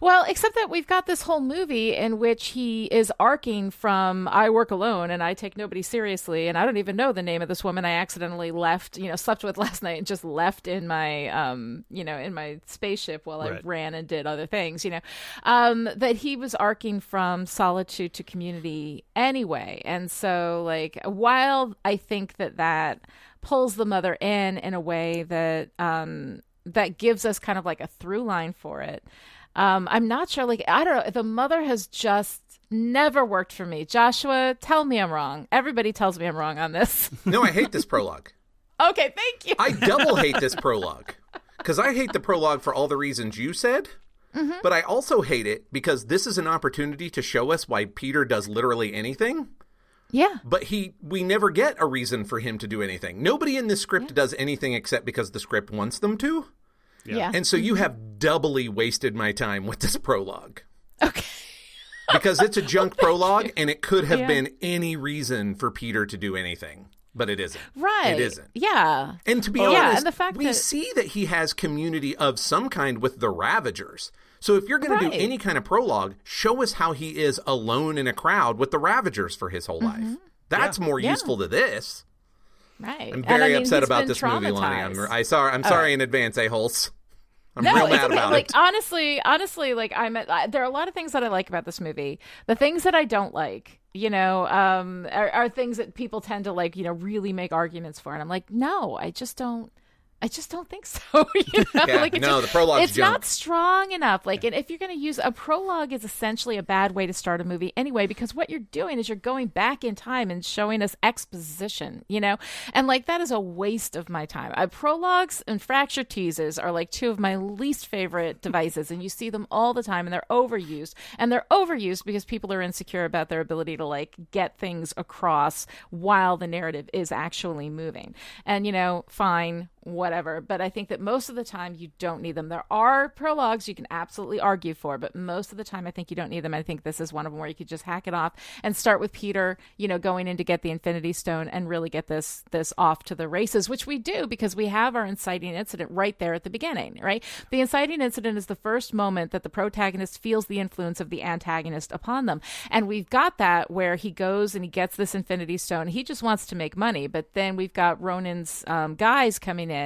A: Well, except that we've got this whole movie in which he is arcing from I work alone and I take nobody seriously and I don't even know the name of this woman I accidentally left, you know, slept with last night and just left in my um, you know, in my spaceship while right. I ran and did other things, you know. Um, that he was arcing from solitude to community anyway. And so like while I think that that pulls the mother in in a way that um that gives us kind of like a through line for it. Um, I'm not sure. Like, I don't know. The mother has just never worked for me. Joshua, tell me I'm wrong. Everybody tells me I'm wrong on this.
B: no, I hate this prologue.
A: Okay, thank you.
B: I double hate this prologue because I hate the prologue for all the reasons you said. Mm-hmm. But I also hate it because this is an opportunity to show us why Peter does literally anything.
A: Yeah.
B: But he we never get a reason for him to do anything. Nobody in this script yeah. does anything except because the script wants them to.
A: Yeah. yeah.
B: And so you have doubly wasted my time with this prologue.
A: Okay.
B: because it's a junk prologue and it could have yeah. been any reason for Peter to do anything. But it isn't.
A: Right.
B: It isn't.
A: Yeah.
B: And to be
A: oh,
B: honest,
A: yeah, and the fact
B: we
A: that...
B: see that he has community of some kind with the Ravagers. So if you're going right. to do any kind of prologue, show us how he is alone in a crowd with the Ravagers for his whole mm-hmm. life. That's yeah. more yeah. useful to this.
A: Right.
B: I'm very
A: I mean,
B: upset about this movie, Lonnie. I'm, I saw, I'm sorry in advance, a-holes. I'm
A: no,
B: real mad about
A: like,
B: it.
A: Honestly, honestly, like I'm. there are a lot of things that I like about this movie. The things that I don't like, you know, um, are, are things that people tend to like, you know, really make arguments for. And I'm like, no, I just don't. I just don't think so. You know?
B: Yeah,
A: like
B: no,
A: just-
B: the prologue.
A: It's not strong enough. Like, and if you're going to use a prologue, is essentially a bad way to start a movie anyway, because what you're doing is you're going back in time and showing us exposition. You know, and like that is a waste of my time. I, prologues and fracture teasers are like two of my least favorite devices, and you see them all the time, and they're overused. And they're overused because people are insecure about their ability to like get things across while the narrative is actually moving. And you know, fine, whatever. But I think that most of the time you don't need them. There are prologues you can absolutely argue for, but most of the time I think you don't need them. I think this is one of them where you could just hack it off and start with Peter, you know, going in to get the Infinity Stone and really get this this off to the races, which we do because we have our inciting incident right there at the beginning, right? The inciting incident is the first moment that the protagonist feels the influence of the antagonist upon them. And we've got that where he goes and he gets this Infinity Stone. He just wants to make money, but then we've got Ronan's um, guys coming in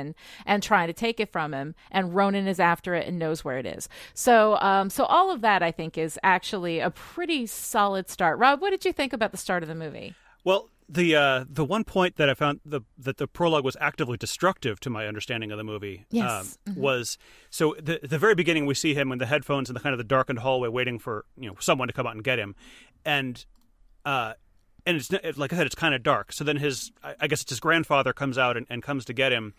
A: and trying to take it from him, and Ronan is after it and knows where it is. So, um, so all of that I think is actually a pretty solid start. Rob, what did you think about the start of the movie?
C: Well, the uh, the one point that I found the, that the prologue was actively destructive to my understanding of the movie
A: Yes.
C: um, was so the the very beginning we see him in the headphones in the kind of the darkened hallway waiting for you know someone to come out and get him, and uh, and it's like I said it's kind of dark. So then his I guess it's his grandfather comes out and, and comes to get him.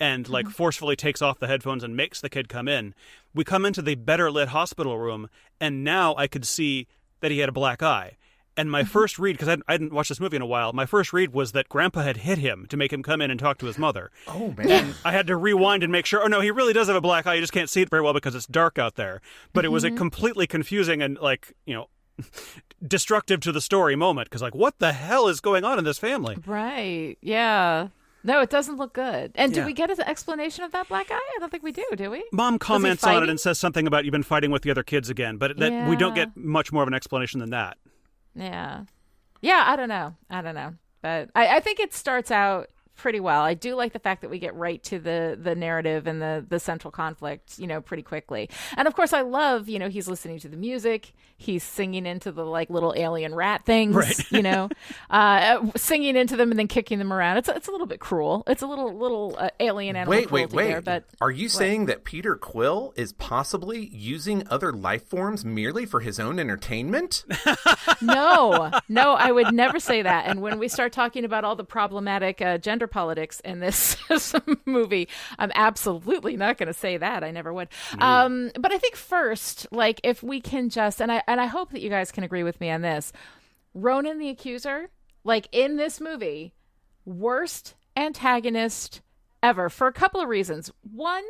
C: And like mm-hmm. forcefully takes off the headphones and makes the kid come in. We come into the better lit hospital room, and now I could see that he had a black eye. And my mm-hmm. first read, because I, I hadn't watched this movie in a while, my first read was that Grandpa had hit him to make him come in and talk to his mother.
B: Oh man.
C: I had to rewind and make sure. Oh no, he really does have a black eye. You just can't see it very well because it's dark out there. But it was a mm-hmm. completely confusing and like you know destructive to the story moment because like what the hell is going on in this family?
A: Right. Yeah. No, it doesn't look good. And do we get an explanation of that black eye? I don't think we do, do we?
C: Mom comments on it and says something about you've been fighting with the other kids again, but that we don't get much more of an explanation than that.
A: Yeah. Yeah, I don't know. I don't know. But I, I think it starts out pretty well. I do like the fact that we get right to the the narrative and the the central conflict, you know, pretty quickly. And of course I love, you know, he's listening to the music, he's singing into the like little alien rat things,
C: Right.
A: you know, uh, singing into them and then kicking them around. It's it's a little bit cruel. It's a little little uh, alien animal
B: Wait, wait, wait.
A: there, but
B: Are you saying that Peter Quill is possibly using other life forms merely for his own entertainment?
A: no, no, I would never say that. And when we start talking about all the problematic uh, gender politics in this movie, I'm absolutely not going to say that. I never would. Um, but I think first, like, if we can just, and I and I hope that you guys can agree with me on this, Ronan the Accuser, like in this movie, worst antagonist ever for a couple of reasons. One,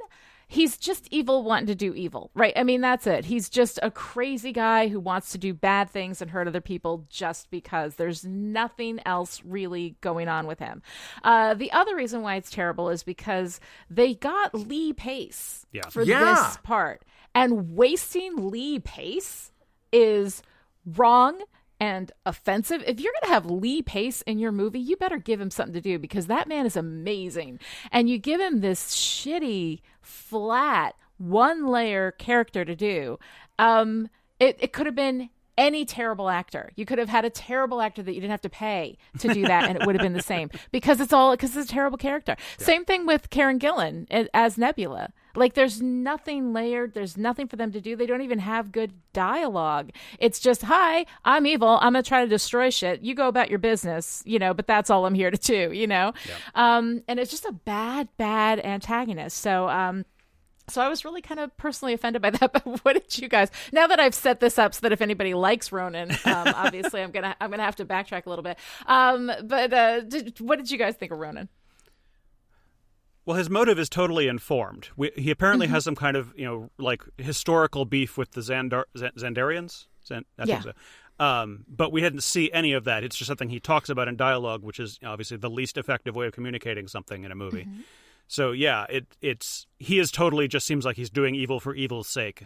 A: he's just evil wanting to do evil, right? I mean, that's it. He's just a crazy guy who wants to do bad things and hurt other people just because there's nothing else really going on with him. Uh, the other reason why it's terrible is because they got Lee Pace
C: Yeah.
A: for
B: Yeah.
A: this part, and wasting Lee Pace is wrong and offensive. If you're going to have Lee Pace in your movie, you better give him something to do because that man is amazing. And you give him this shitty, flat, one layer character to do. Um, it, it could have been any terrible actor. You could have had a terrible actor that you didn't have to pay to do that, and it would have been the same because it's all because it's a terrible character. Same thing with Karen Gillan as Nebula. Like, there's nothing layered. There's nothing for them to do. They don't even have good dialogue. It's just, "Hi, I'm evil. I'm gonna try to destroy shit. You go about your business, you know. But that's all I'm here to do, you know." Um, and it's just a bad, bad antagonist. So, um, so I was really kind of personally offended by that. But what did you guys? Now that I've set this up so that if anybody likes Ronan, um, obviously I'm gonna I'm gonna have to backtrack a little bit. Um, but uh, did, what did you guys think of Ronan?
C: Well, his motive is totally informed. We, he apparently has some kind of, you know, like historical beef with the Xandar- Z- Xandarians. Zan- I
A: Yeah.
C: so. Um, but we didn't see any of that. It's just something he talks about in dialogue, which is obviously the least effective way of communicating something in a movie. So yeah, it it's he is totally just seems like he's doing evil for evil's sake.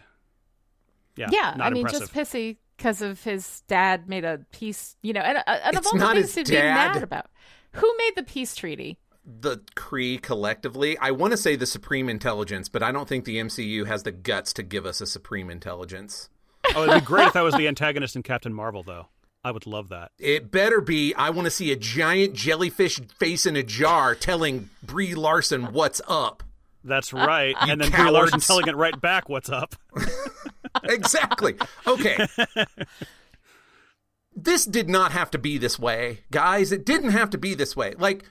C: Yeah,
A: Yeah,
C: not
A: I mean,
C: impressive.
A: just pissy because of his dad made a peace, you know, and, uh, and of
B: It's
A: all the
B: not
A: things
B: his
A: to be mad
B: dad.
A: about. Who made the peace treaty?
B: the Kree collectively. I want to say the Supreme Intelligence, but I don't think the MCU has the guts to give us a Supreme Intelligence.
C: oh, it'd be great if that was the antagonist in Captain Marvel, though. I would love that.
B: It better be. I want to see a giant jellyfish face in a jar telling Brie Larson what's up.
C: That's right.
B: You
C: and then Brie Larson
B: cowards.
C: telling it right back what's up.
B: exactly. Okay. this did not have to be this way, guys. It didn't have to be this way. Like,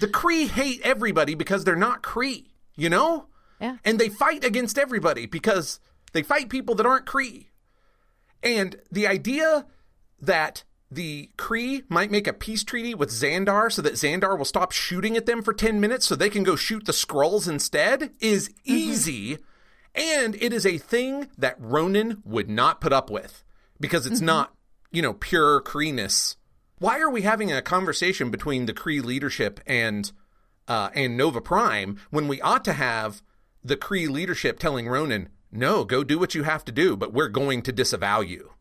B: the Kree hate everybody because they're not Kree, you know?
A: Yeah.
B: And they fight against everybody because they fight people that aren't Kree. And the idea that the Kree might make a peace treaty with Xandar so that Xandar will stop shooting at them for 10 minutes so they can go shoot the Skrulls instead is easy. And it is a thing that Ronan would not put up with because it's not, you know, pure Kreeness. Why are we having a conversation between the Kree leadership and uh, and Nova Prime when we ought to have the Kree leadership telling Ronan, "No, go do what you have to do, but we're going to disavow you."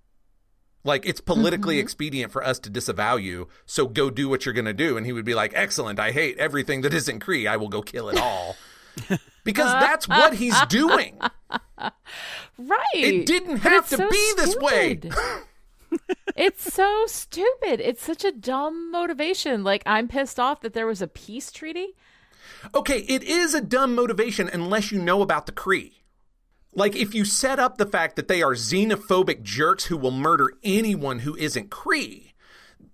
B: Like it's politically mm-hmm. expedient for us to disavow you, so go do what you're going to do. And he would be like, "Excellent. I hate everything that isn't Kree. I will go kill it all." because that's what he's doing.
A: Right.
B: It didn't have to
A: so
B: be this way.
A: it's so stupid. It's such a dumb motivation. Like I'm pissed off that there was a peace treaty.
B: Okay, it is a dumb motivation unless you know about the Kree. Like, if you set up the fact that they are xenophobic jerks who will murder anyone who isn't Kree,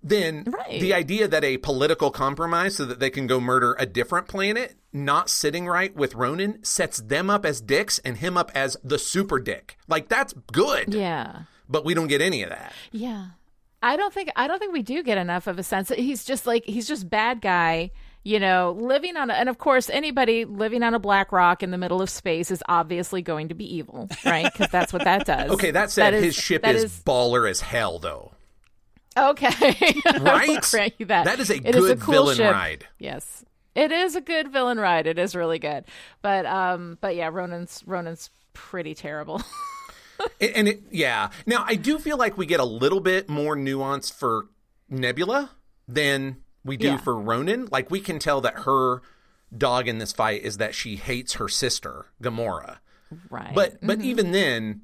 B: then
A: Right.
B: the idea that a political compromise so that they can go murder a different planet, not sitting right with Ronan, sets them up as dicks and him up as the super dick. Like, that's good.
A: Yeah.
B: But we don't get any of that.
A: Yeah. I don't think I don't think we do get enough of a sense that he's just like he's just bad guy, you know, living on a, and of course anybody living on a black rock in the middle of space is obviously going to be evil, right? Cuz that's what that does.
B: Okay, that said,
A: is-
B: his ship is baller as hell, though.
A: Okay.
B: Right?
A: grant you that.
B: That is a
A: It
B: good
A: cool
B: villain
A: ship.
B: ride.
A: Yes. It is a good villain ride. It is really good. But um but yeah, Ronan's Ronan's pretty terrible.
B: And- And it, yeah. Now, I do feel like we get a little bit more nuance for Nebula than we do
A: Yeah.
B: for Ronan. Like, we can tell that her dog in this fight is that she hates her sister, Gamora.
A: right.
B: But but even then,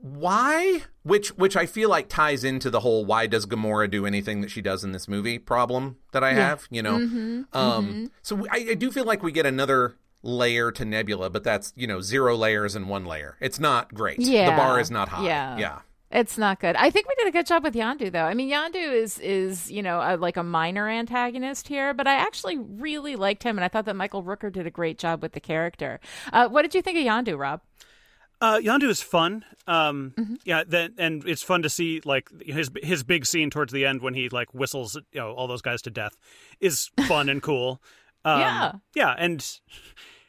B: why? Which which I feel like ties into the whole why does Gamora do anything that she does in this movie problem that I have. You know,
A: Mm-hmm.
B: um, so I, I do feel like we get another layer to Nebula, but that's you know zero layers and one layer. It's not great.
A: yeah.
B: the bar is not high.
A: Yeah.
B: yeah.
A: It's not good. I think we did a good job with Yondu, though. I mean, Yondu is is you know a, like a minor antagonist here, but I actually really liked him, and I thought that Michael Rooker did a great job with the character. Uh, what did you think of Yondu, Rob?
C: Uh, Yondu is fun. Um,
A: Mm-hmm.
C: Yeah, that and it's fun to see like his his big scene towards the end when he like whistles you know all those guys to death is fun and cool. Um,
A: Yeah.
C: yeah, and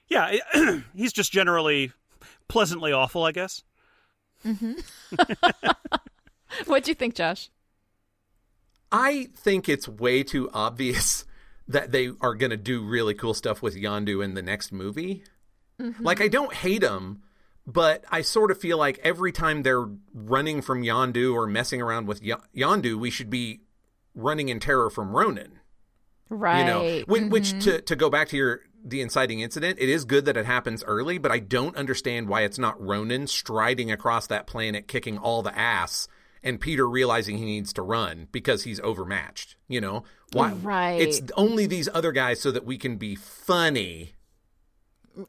C: yeah, he's just generally pleasantly awful, I guess. Mm-hmm.
A: What do you think, Josh?
B: I think it's way too obvious that they are going to do really cool stuff with Yondu in the next movie. Mm-hmm. Like, I don't hate him, but I sort of feel like every time they're running from Yondu or messing around with Y- Yondu, we should be running in terror from Ronan.
A: Right.
B: You know, which, which to to go back to your the inciting incident, it is good that it happens early, but I don't understand why it's not Ronan striding across that planet, kicking all the ass, and Peter realizing he needs to run because he's overmatched. You know, why?
A: Right.
B: It's only these other guys so that we can be funny.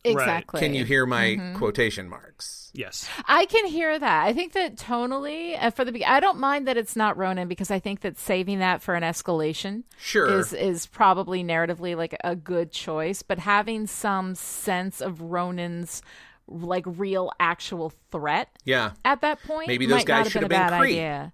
A: Exactly.
B: Can you hear my quotation marks?
C: Yes.
A: I can hear that. I think that tonally, uh, for the be- I don't mind that it's not Ronan because I think that saving that for an escalation
B: Sure.
A: is is probably narratively like a good choice. But having some sense of Ronan's like real actual threat
B: Yeah.
A: at that point,
B: Maybe those
A: might
B: guys
A: not have
B: should
A: been
B: have
A: a
B: been
A: bad
B: Kree.
A: idea.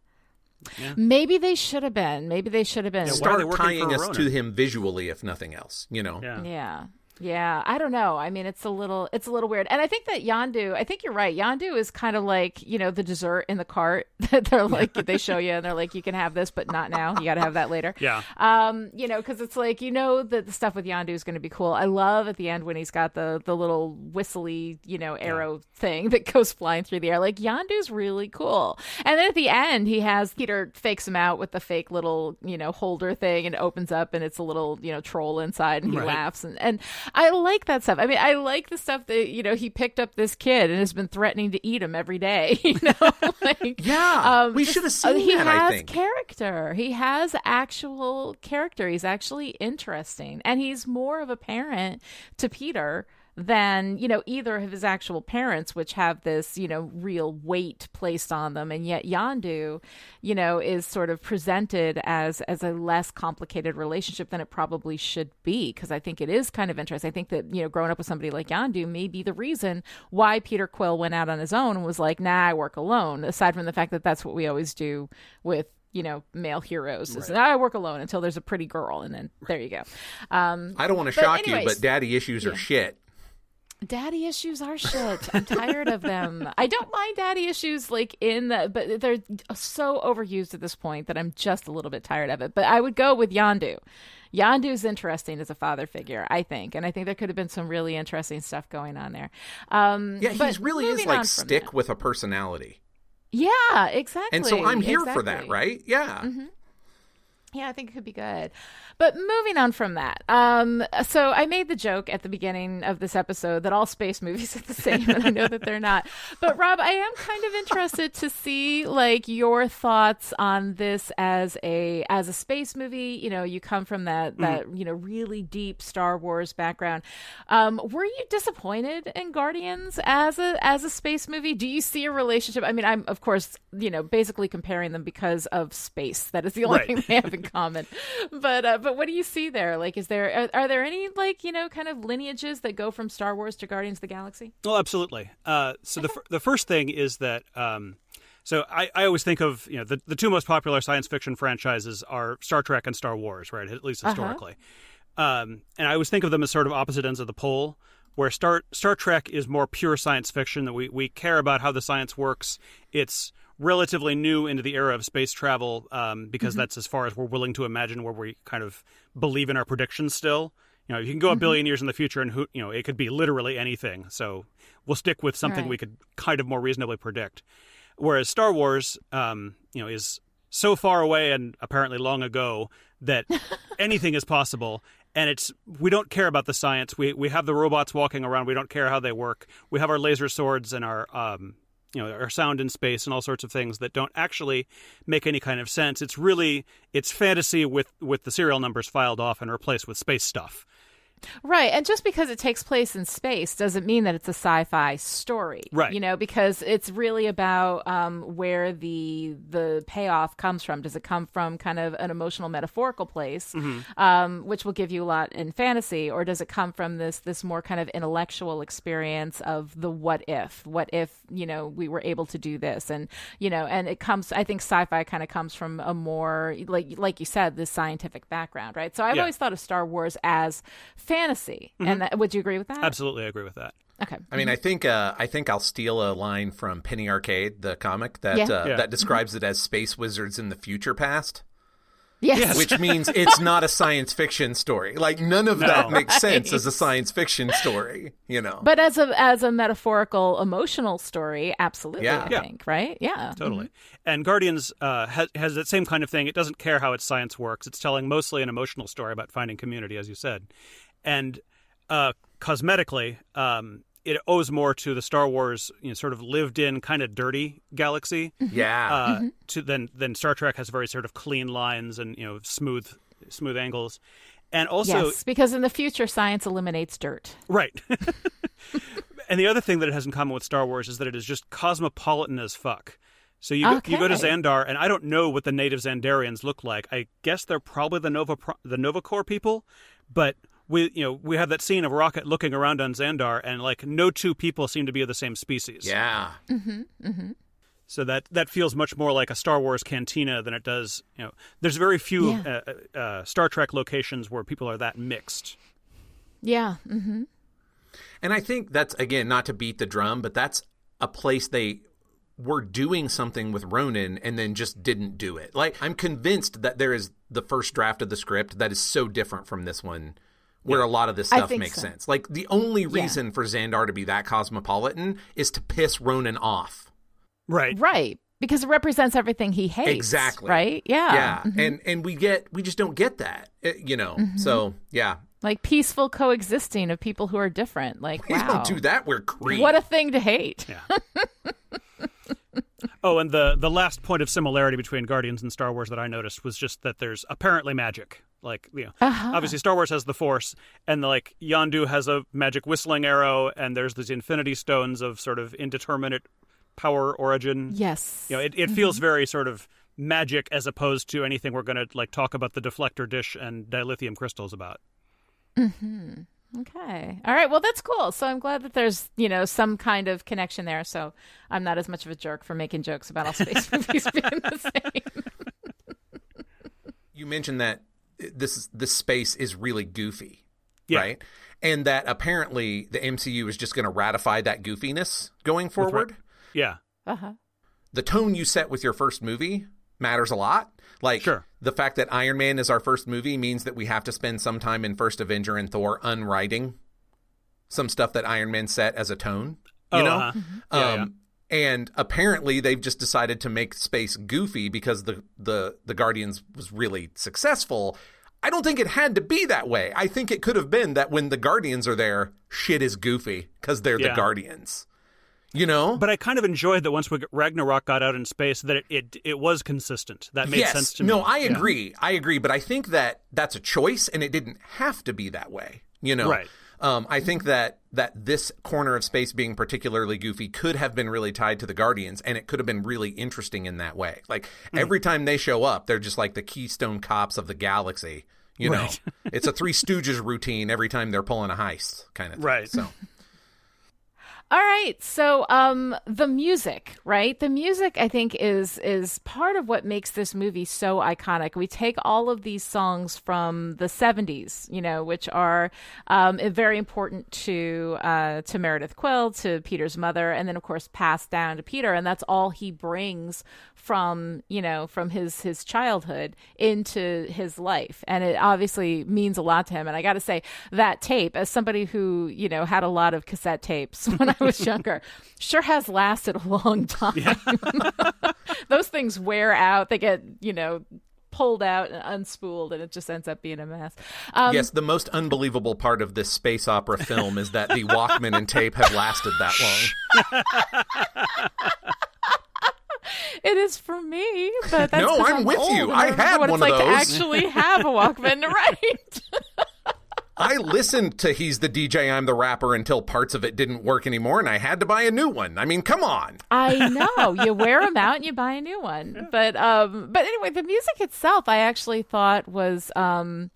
A: Maybe they should have been. Maybe they should have been.
C: why are
B: Start tying us
C: Ronan?
B: to him visually, if nothing else. You know.
C: Yeah.
A: Yeah. Yeah, I don't know. I mean, it's a little, it's a little weird, and I think that Yondu. I think you're right. Yondu is kind of like you know the dessert in the cart that they're like they show you, and they're like you can have this, but not now. You got to have that later.
C: Yeah.
A: Um, you know, because it's like you know that the stuff with Yondu is going to be cool. I love at the end when he's got the the little whistly you know arrow thing that goes flying through the air. Like Yondu's really cool. And then at the end, he has Peter fakes him out with the fake little you know holder thing, and opens up, and it's a little you know troll inside, and he
C: Right.
A: laughs, and and I like that stuff. I mean, I like the stuff that you know he picked up this kid and has been threatening to eat him every day. You know, like
B: Yeah, we should have
A: uh,
B: seen
A: he
B: that, I
A: has character. He has actual character. He's actually interesting, and he's more of a parent to Peter than you know either of his actual parents which have this you know real weight placed on them. And yet yondu you know is sort of presented as as a less complicated relationship than it probably should be. Because i think it is kind of interesting. I think that you know growing up with somebody like yondu may be the reason why peter quill went out on his own and was like nah i work alone aside from the fact that that's what we always do with you know male heroes is i work alone until there's a pretty girl and then there you go. Um
B: I don't want to shock you, but daddy issues are shit.
A: Daddy issues are shit. I'm tired of them. I don't mind daddy issues like in the but they're so overused at this point that I'm just a little bit tired of it. But I would go with Yondu. Yondu's interesting as a father figure, I think, and I think there could have been some really interesting stuff going on there. Um,
B: Yeah, he's really is like stick
A: that-
B: with a personality.
A: Yeah, exactly.
B: And so I'm here for that, right? Yeah.
A: Mm-hmm. Yeah, I think it could be good. But moving on from that, um, so I made the joke at the beginning of this episode that all space movies are the same, and I know that they're not. But Rob, I am kind of interested to see like your thoughts on this as a as a space movie. You know, you come from that that you know really deep Star Wars background. Um, were you disappointed in Guardians as a as a space movie? Do you see a relationship? I mean, I'm of course you know basically comparing them because of space. That is the only
C: Right.
A: thing they have in common. But uh, but what do you see there? Like, is there are, are there any like you know kind of lineages that go from Star Wars to Guardians of the Galaxy?
C: Well, absolutely. Uh, so the the first thing is that um, so I, I always think of you know the the two most popular science fiction franchises are Star Trek and Star Wars, right? At least historically, um, and I always think of them as sort of opposite ends of the pole. Where Star Star Trek is more pure science fiction that we we care about how the science works. It's relatively new into the era of space travel um, because that's as far as we're willing to imagine where we kind of believe in our predictions still. You know, you can go a billion years in the future, and who you know, it could be literally anything. So we'll stick with something
A: Right.
C: we could kind of more reasonably predict. Whereas Star Wars, um, you know, is so far away and apparently long ago that anything is possible. And it's we don't care about the science. We we have the robots walking around. We don't care how they work. We have our laser swords and our um, you know our sound in space and all sorts of things that don't actually make any kind of sense. It's really it's fantasy with with the serial numbers filed off and replaced with space stuff.
A: Right. And just because it takes place in space doesn't mean that it's a sci-fi story.
C: Right.
A: You know, because it's really about um, where the the payoff comes from. Does it come from kind of an emotional metaphorical place, um, which will give you a lot in fantasy, or does it come from this this more kind of intellectual experience of the what if? What if, you know, we were able to do this? And, you know, and it comes I think sci-fi kind of comes from a more like like you said, this scientific background, right? So I've
C: Yeah.
A: always thought of Star Wars as fantasy. And that, would you agree with that?
C: Absolutely, I agree with that.
A: Okay.
B: I mean, I think uh, I think I'll steal a line from Penny Arcade, the comic that
A: Yeah.
B: uh,
C: Yeah.
B: that describes it as space wizards in the future past,
A: Yes.
B: which means it's not a science fiction story. Like none of that makes sense as a science fiction story. You know,
A: But as a as a metaphorical emotional story, absolutely,
B: Yeah.
A: I
C: Yeah.
A: think, right? Yeah.
C: Totally. And Guardians uh, has, has that same kind of thing. It doesn't care how its science works. It's telling mostly an emotional story about finding community, as you said. And uh, cosmetically, um, it owes more to the Star Wars, you know, sort of lived-in, kind of dirty galaxy.
B: yeah,
C: Uh, To than than Star Trek has very sort of clean lines and you know smooth smooth angles. And also,
A: yes, because in the future, science eliminates dirt.
C: Right. and the other thing that it has in common with Star Wars is that it is just cosmopolitan as fuck. So you go, you go to
A: Okay.
C: Xandar, and I don't know what the native Xandarians look like. I guess they're probably the Nova the Nova Corps people, but we you know we have that scene of Rocket looking around on Xandar, and like no two people seem to be of the same species.
B: yeah.
C: So that that feels much more like a Star Wars cantina than it does. You know, there's very few
A: Yeah.
C: uh, uh, Star Trek locations where people are that mixed.
A: Yeah. hmm
B: And I think that's again not to beat the drum, but that's a place they were doing something with Ronan and then just didn't do it. Like I'm convinced that there is the first draft of the script that is so different from this one where a lot of this stuff makes
A: so.
B: sense. Like the only reason for Xandar to be that cosmopolitan is to piss Ronan off.
C: Right.
A: Right. Because it represents everything he hates.
B: Exactly.
A: Right. Yeah.
B: yeah and and we get we just don't get that Uh, you know
A: Mm-hmm.
B: so yeah
A: Like peaceful coexisting of people who are different. Like,
B: We
A: wow.
B: don't do that. We're creep.
A: What a thing to hate.
C: Yeah. oh, and the the last point of similarity between Guardians and Star Wars that I noticed was just that there's apparently magic. Like, you know,
A: Uh-huh.
C: obviously Star Wars has the Force, and like Yondu has a magic whistling arrow, and there's these Infinity Stones of sort of indeterminate power origin.
A: Yes.
C: You know, it, it feels very sort of magic as opposed to anything we're going to like talk about the deflector dish and dilithium crystals about.
A: Okay. All right. Well, that's cool. So I'm glad that there's, you know, some kind of connection there. So I'm not as much of a jerk for making jokes about all space movies being the same.
B: You mentioned that this this space is really goofy,
C: Yeah.
B: right? And that apparently the MCU is just going to ratify that goofiness going forward.
C: Yeah.
A: Uh-huh.
B: The tone you set with your first movie matters a lot. Like
C: Sure.
B: the fact that Iron Man is our first movie means that we have to spend some time in First Avenger and Thor unwriting some stuff that Iron Man set as a tone. You
C: Oh,
B: know?
C: uh-huh. Yeah,
B: Um, And apparently, they've just decided to make space goofy because the the the Guardians was really successful. I don't think it had to be that way. I think it could have been that when the Guardians are there, shit is goofy because they're the Guardians. You know?
C: But I kind of enjoyed that once we Ragnarok got out in space, that it it, it was consistent. That made
B: yes.
C: sense to
B: no,
C: me.
B: No, I
C: Yeah.
B: agree. I agree. But I think that that's a choice, and it didn't have to be that way. You know?
C: Right.
B: Um, I think that that this corner of space being particularly goofy could have been really tied to the Guardians, and it could have been really interesting in that way. Like
C: Hmm.
B: every time they show up, they're just like the Keystone Cops of the galaxy. You know,
C: Right.
B: it's a Three Stooges routine every time they're pulling a heist, kind of. Thing.
C: Right.
B: So
A: All right. So um the music, right? The music I think is is part of what makes this movie so iconic. We take all of these songs from the 70s, you know, which are um very important to uh to Meredith Quill, to Peter's mother, and then of course passed down to Peter, and that's all he brings from, you know, from his his childhood into his life. And it obviously means a lot to him. And I got to say that tape as somebody who, you know, had a lot of cassette tapes when I was younger, sure has lasted a long time. Those things wear out. They get, you know, pulled out and unspooled and it just ends up being a mess. Um,
B: yes, the most unbelievable part of this space opera film is that the Walkman and tape have lasted that long.
A: It is for me, but that's
B: No,
A: 'cause
B: I'm with
A: old
B: you. I
A: remember
B: had
A: what
B: one
A: it's
B: of
A: like
B: those.
A: to actually have a Walkman write.
B: I listened to He's the DJ, I'm the Rapper until parts of it didn't work anymore and I had to buy a new one. I mean, come on.
A: I know. You wear them out and you buy a new one. But um but anyway, the music itself I actually thought was um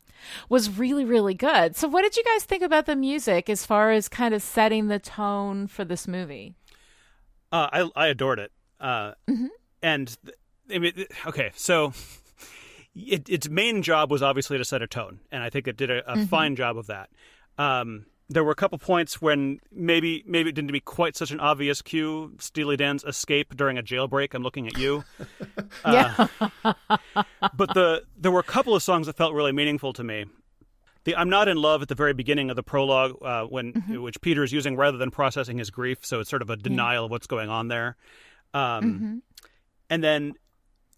A: was really really good. So what did you guys think about the music as far as kind of setting the tone for this movie?
C: Uh, I I adored it. Uh, And th- I mean, th- okay, so it, its main job was obviously to set a tone, and I think it did a, a fine job of that. Um, there were a couple points when maybe maybe it didn't be quite such an obvious cue. Steely Dan's escape during a jailbreak. I'm looking at you.
A: yeah.
C: but the there were a couple of songs that felt really meaningful to me. The "I'm Not in Love" at the very beginning of the prologue, uh, when which Peter is using rather than processing his grief, so it's sort of a denial of what's going on there. Um, And then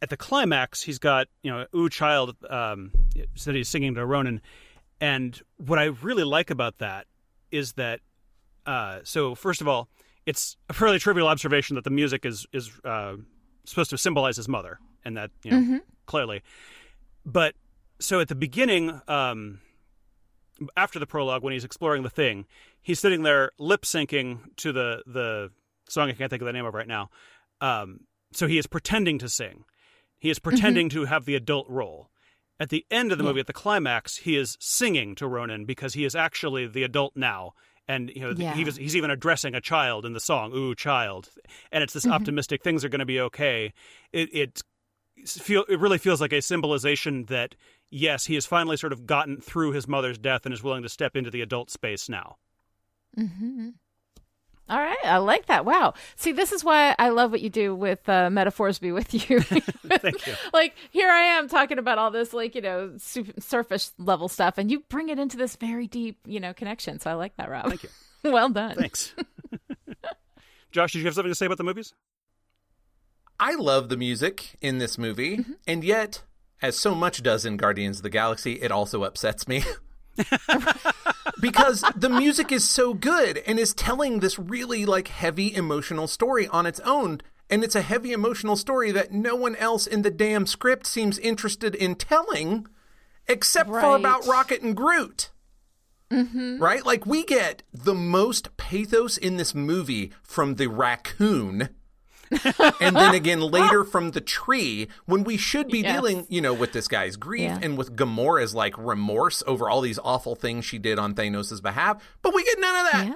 C: at the climax, he's got you know "Ooh Child" um, that he's singing to Ronan, and what I really like about that is that uh, so first of all, it's a fairly trivial observation that the music is is uh, supposed to symbolize his mother, and that you know clearly. But so at the beginning, um, after the prologue, when he's exploring the thing, he's sitting there lip syncing to the the song I can't think of the name of right now. Um, so he is pretending to sing. He is mm-hmm. pretending to have the adult role. At the end of the movie, at the climax, he is singing to Ronan because he is actually the adult now, and you know
A: Yeah.
C: he was, he's even addressing a child in the song "Ooh, child," and it's this mm-hmm. optimistic things are going to be okay. It it feel it really feels like a symbolization that yes, he has finally sort of gotten through his mother's death and is willing to step into the adult space now. Mm-hmm.
A: All right, I like that. Wow. See, this is why I love what you do with uh, metaphors be with you.
C: Thank you.
A: like here I am talking about all this like, you know, su- surface level stuff and you bring it into this very deep, you know, connection. So I like that, Rob.
C: Thank you.
A: well done.
C: Thanks. Josh, did you have something to say about the movies?
B: I love the music in this movie,
A: Mm-hmm.
B: and yet, as so much does in Guardians of the Galaxy, it also upsets me. Because the music is so good and is telling this really like heavy emotional story on its own and it's a heavy emotional story that no one else in the damn script seems interested in telling except for about Rocket and Groot. Mm-hmm. Right? Like we get the most pathos in this movie from the raccoon. and then again later from the tree when we should be
A: Yes.
B: dealing, you know, with this guy's grief
A: Yeah.
B: and with Gamora's like remorse over all these awful things she did on Thanos' behalf, but we get none of that.
A: Yeah.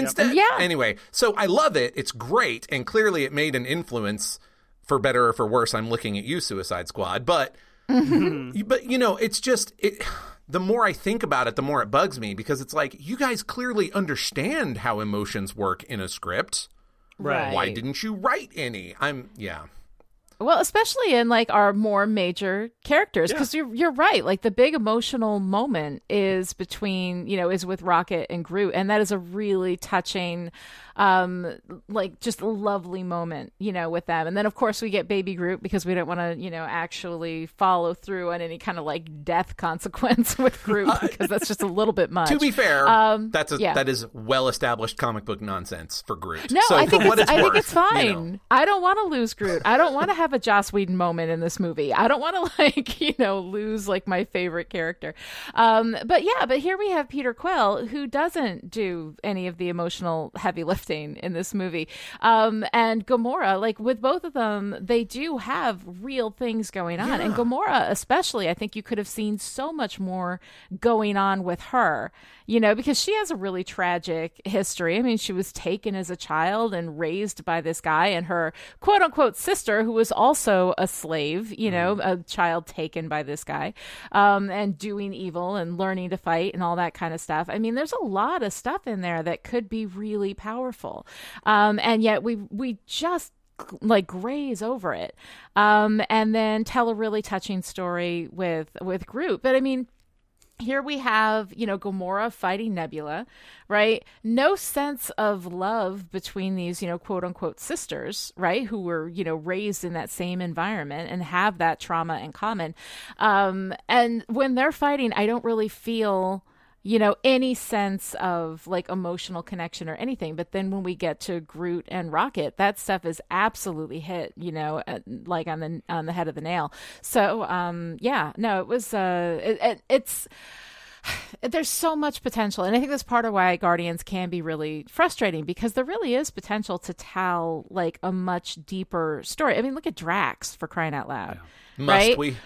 B: Instead,
A: Yeah.
B: anyway, so I love it. It's great, and clearly it made an influence for better or for worse. I'm looking at you, Suicide Squad, but mm-hmm. but you know, it's just it. The more I think about it, the more it bugs me because it's like you guys clearly understand how emotions work in a script.
C: Right.
B: Why didn't you write any? I'm yeah.
A: Well, especially in like our more major characters, because you're you're right. Like the big emotional moment is between you know is with Rocket and Groot, and that is a really touching, um, like just a lovely moment, you know, with them. And then of course we get Baby Groot because we don't want to you know actually follow through on any kind of like death consequence with Groot because that's just a little bit much.
B: To be fair,
A: Um,
B: that's a,
A: yeah.
B: that is well established comic book nonsense for Groot.
A: No,
B: so
A: I think it's,
B: it's
A: I
B: worth,
A: think it's
B: you
A: fine.
B: know.
A: I don't want to lose Groot. I don't want to have a Joss Whedon moment in this movie. I don't want to like you know lose like my favorite character. Um, but yeah, but here we have Peter Quill who doesn't do any of the emotional heavy lifting in this movie. Um, and Gamora, like with both of them, they do have real things going on. And Gamora, especially, I think you could have seen so much more going on with her. You know, because she has a really tragic history. I mean, she was taken as a child and raised by this guy and her quote unquote sister, who was also a slave, you know, a child taken by this guy, um, and doing evil and learning to fight and all that kind of stuff. I mean, there's a lot of stuff in there that could be really powerful. Um, and yet we, we just like graze over it um and then tell a really touching story with with Groot but i mean here we have, you know, Gamora fighting Nebula, right? No sense of love between these, you know, quote unquote sisters, right? Who were, you know, raised in that same environment and have that trauma in common. Um, and when they're fighting, I don't really feel you know any sense of like emotional connection or anything. But then when we get to Groot and Rocket that stuff is absolutely hit you know uh, like on the on the head of the nail. So um yeah no it was uh it, it, it's there's so much potential. And i think that's part of why guardians can be really frustrating because there really is potential to tell like a much deeper story. I mean look at drax for crying out loud.
B: Must
A: right?
B: we?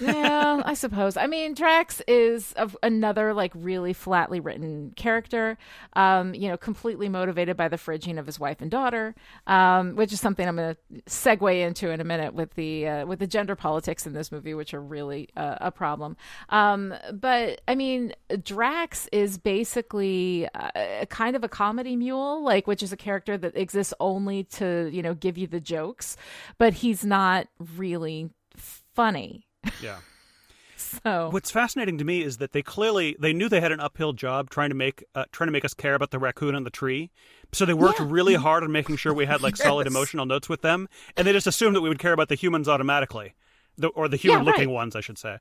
A: Yeah, I suppose. I mean, Drax is another like really flatly written character. Um, you know, completely motivated by the fridging of his wife and daughter, um, which is something I'm going to segue into in a minute with the uh, with the gender politics in this movie, which are really uh, a problem. Um, but I mean, Drax is basically uh, a kind of a comedy mule, like which is a character that exists only to you know give you the jokes, but he's not really funny.
C: Yeah.
A: So
C: What's fascinating to me is that they clearly they knew they had an uphill job trying to make uh, trying to make us care about the raccoon on the tree. So they worked
A: Yeah.
C: really hard on making sure we had like solid emotional notes with them, and they just assumed that we would care about the humans automatically, the, or the human looking
A: right.
C: ones, I should say.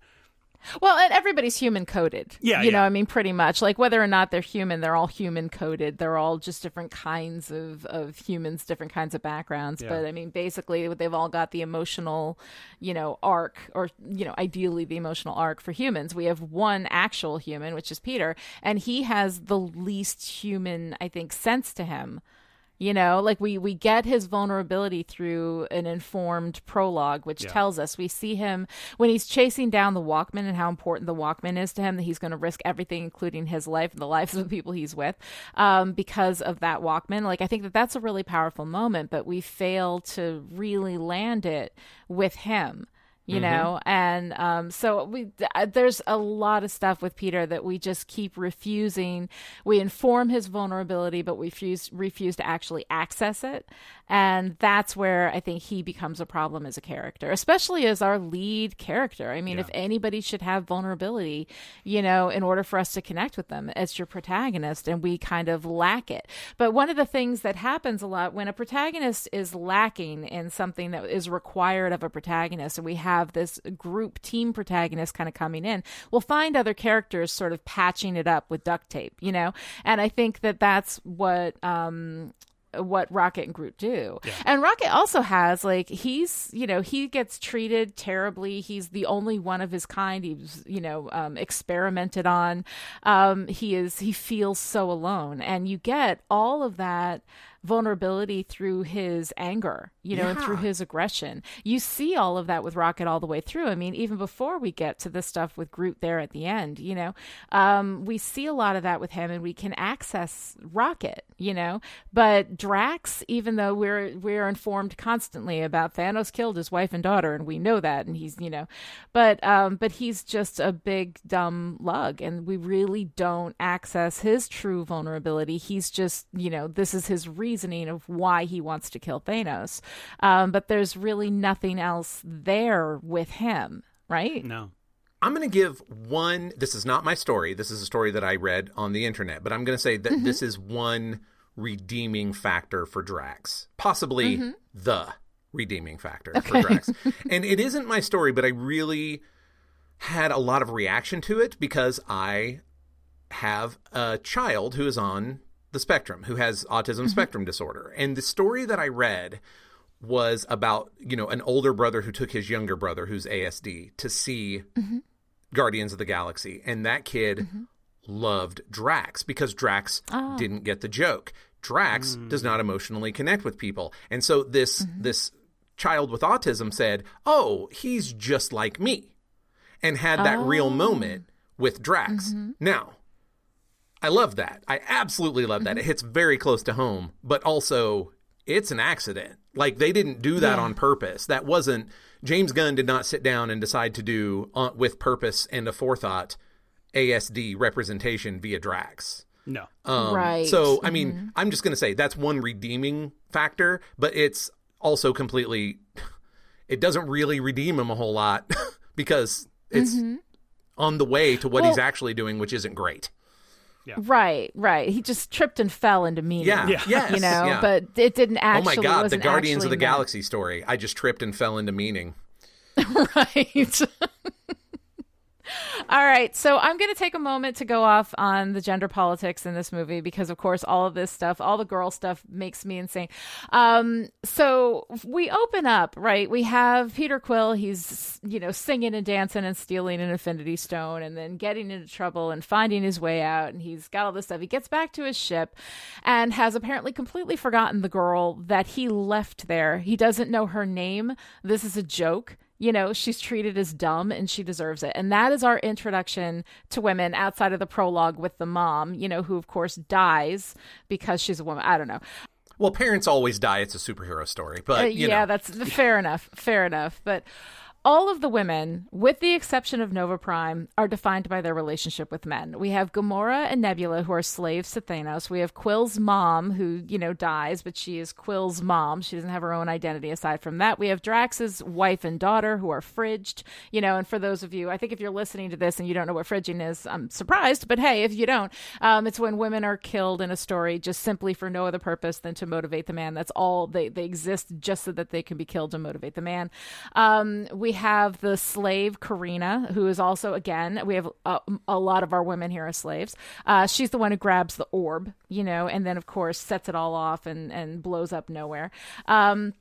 A: Well, and everybody's human coded.
C: Yeah,
A: You know. I mean, pretty much. Like whether or not they're human, they're all human coded. They're all just different kinds of, of humans, different kinds of backgrounds.
C: Yeah.
A: But I mean, basically, they've all got the emotional, you know, arc, or, you know, ideally the emotional arc for humans. We have one actual human, which is Peter, and he has the least human, I think, sense to him. You know, like we we get his vulnerability through an informed prologue, which
C: Yeah.
A: tells us we see him when he's chasing down the Walkman and how important the Walkman is to him. That he's going to risk everything, including his life and the lives of the people he's with, um, because of that Walkman. Like I think that that's a really powerful moment, but we fail to really land it with him you know? And um, so we uh, there's a lot of stuff with peter that we just keep refusing. We inform his vulnerability but we refuse refuse to actually access it and that's where i think he becomes a problem as a character especially as our lead character i mean if anybody should have vulnerability you know in order for us to connect with them it's your protagonist and we kind of lack it but one of the things that happens a lot when a protagonist is lacking in something that is required of a protagonist and we have have this group team protagonist kind of coming in. We'll find other characters sort of patching it up with duct tape, you know? And I think that that's what um what Rocket and Groot do. Yeah. And Rocket also has like he's you know he gets treated terribly. He's the only one of his kind. He's you know um, experimented on. Um, he is he feels so alone, and you get all of that vulnerability through his anger, you know, yeah. and through his aggression. You see all of that with Rocket all the way through. I mean, even before we get to the stuff with Groot there at the end, you know, um, we see a lot of that with him and we can access Rocket, you know. But Drax, even though we're we're informed constantly about Thanos killed his wife and daughter, and we know that, and he's, you know, but um, but he's just a big dumb lug, and we really don't access his true vulnerability. He's just, you know, this is his reasoning of why he wants to kill Thanos. Um, but there's really nothing else there with him, right?
C: No.
B: I'm going to give one. This is not my story. This is a story that I read on the internet, but I'm going to say that mm-hmm. this is one redeeming factor for Drax, possibly mm-hmm. the redeeming factor okay. for Drax. and it isn't my story, but I really had a lot of reaction to it because I have a child who is on the spectrum who has autism mm-hmm. spectrum disorder. And the story that I read was about, you know, an older brother who took his younger brother who's ASD to see mm-hmm. Guardians of the Galaxy. And that kid mm-hmm. loved Drax because Drax oh. didn't get the joke. Drax mm. does not emotionally connect with people. And so this mm-hmm. this child with autism said, "Oh, he's just like me." And had that oh. real moment with Drax. Mm-hmm. Now, I love that. I absolutely love that. Mm-hmm. It hits very close to home, but also it's an accident. Like they didn't do that yeah. on purpose. That wasn't James Gunn did not sit down and decide to do uh, with purpose and a forethought ASD representation via Drax.
C: No.
B: Um,
A: right.
B: So, I mean, mm-hmm. I'm just going to say that's one redeeming factor, but it's also completely, it doesn't really redeem him a whole lot because it's mm-hmm. on the way to what well, he's actually doing, which isn't great.
A: Yeah. Right, right. He just tripped and fell into meaning.
B: Yeah, yeah. Yes,
A: you know,
B: yeah.
A: but it didn't actually.
B: Oh my god, the Guardians of the
A: meant.
B: Galaxy story. I just tripped and fell into meaning.
A: right. All right, so I'm going to take a moment to go off on the gender politics in this movie because, of course, all of this stuff, all the girl stuff, makes me insane. Um, so we open up, right? We have Peter Quill. He's you know singing and dancing and stealing an Infinity Stone, and then getting into trouble and finding his way out. And he's got all this stuff. He gets back to his ship and has apparently completely forgotten the girl that he left there. He doesn't know her name. This is a joke you know, she's treated as dumb and she deserves it. And that is our introduction to women outside of the prologue with the mom, you know, who of course dies because she's a woman. I don't know.
B: Well, parents always die. It's a superhero story, but uh,
A: yeah,
B: know.
A: that's fair enough. Fair enough. But all of the women, with the exception of Nova Prime, are defined by their relationship with men. We have Gamora and Nebula, who are slaves to Thanos. We have Quill's mom, who, you know, dies, but she is Quill's mom. She doesn't have her own identity aside from that. We have Drax's wife and daughter, who are fridged, you know, and for those of you, I think if you're listening to this and you don't know what fridging is, I'm surprised, but hey, if you don't, um, it's when women are killed in a story just simply for no other purpose than to motivate the man. That's all. They, they exist just so that they can be killed to motivate the man. Um, we we have the slave Carina, who is also again we have a, a lot of our women here are slaves. Uh, she's the one who grabs the orb, you know, and then of course sets it all off and and blows up Knowhere. Um,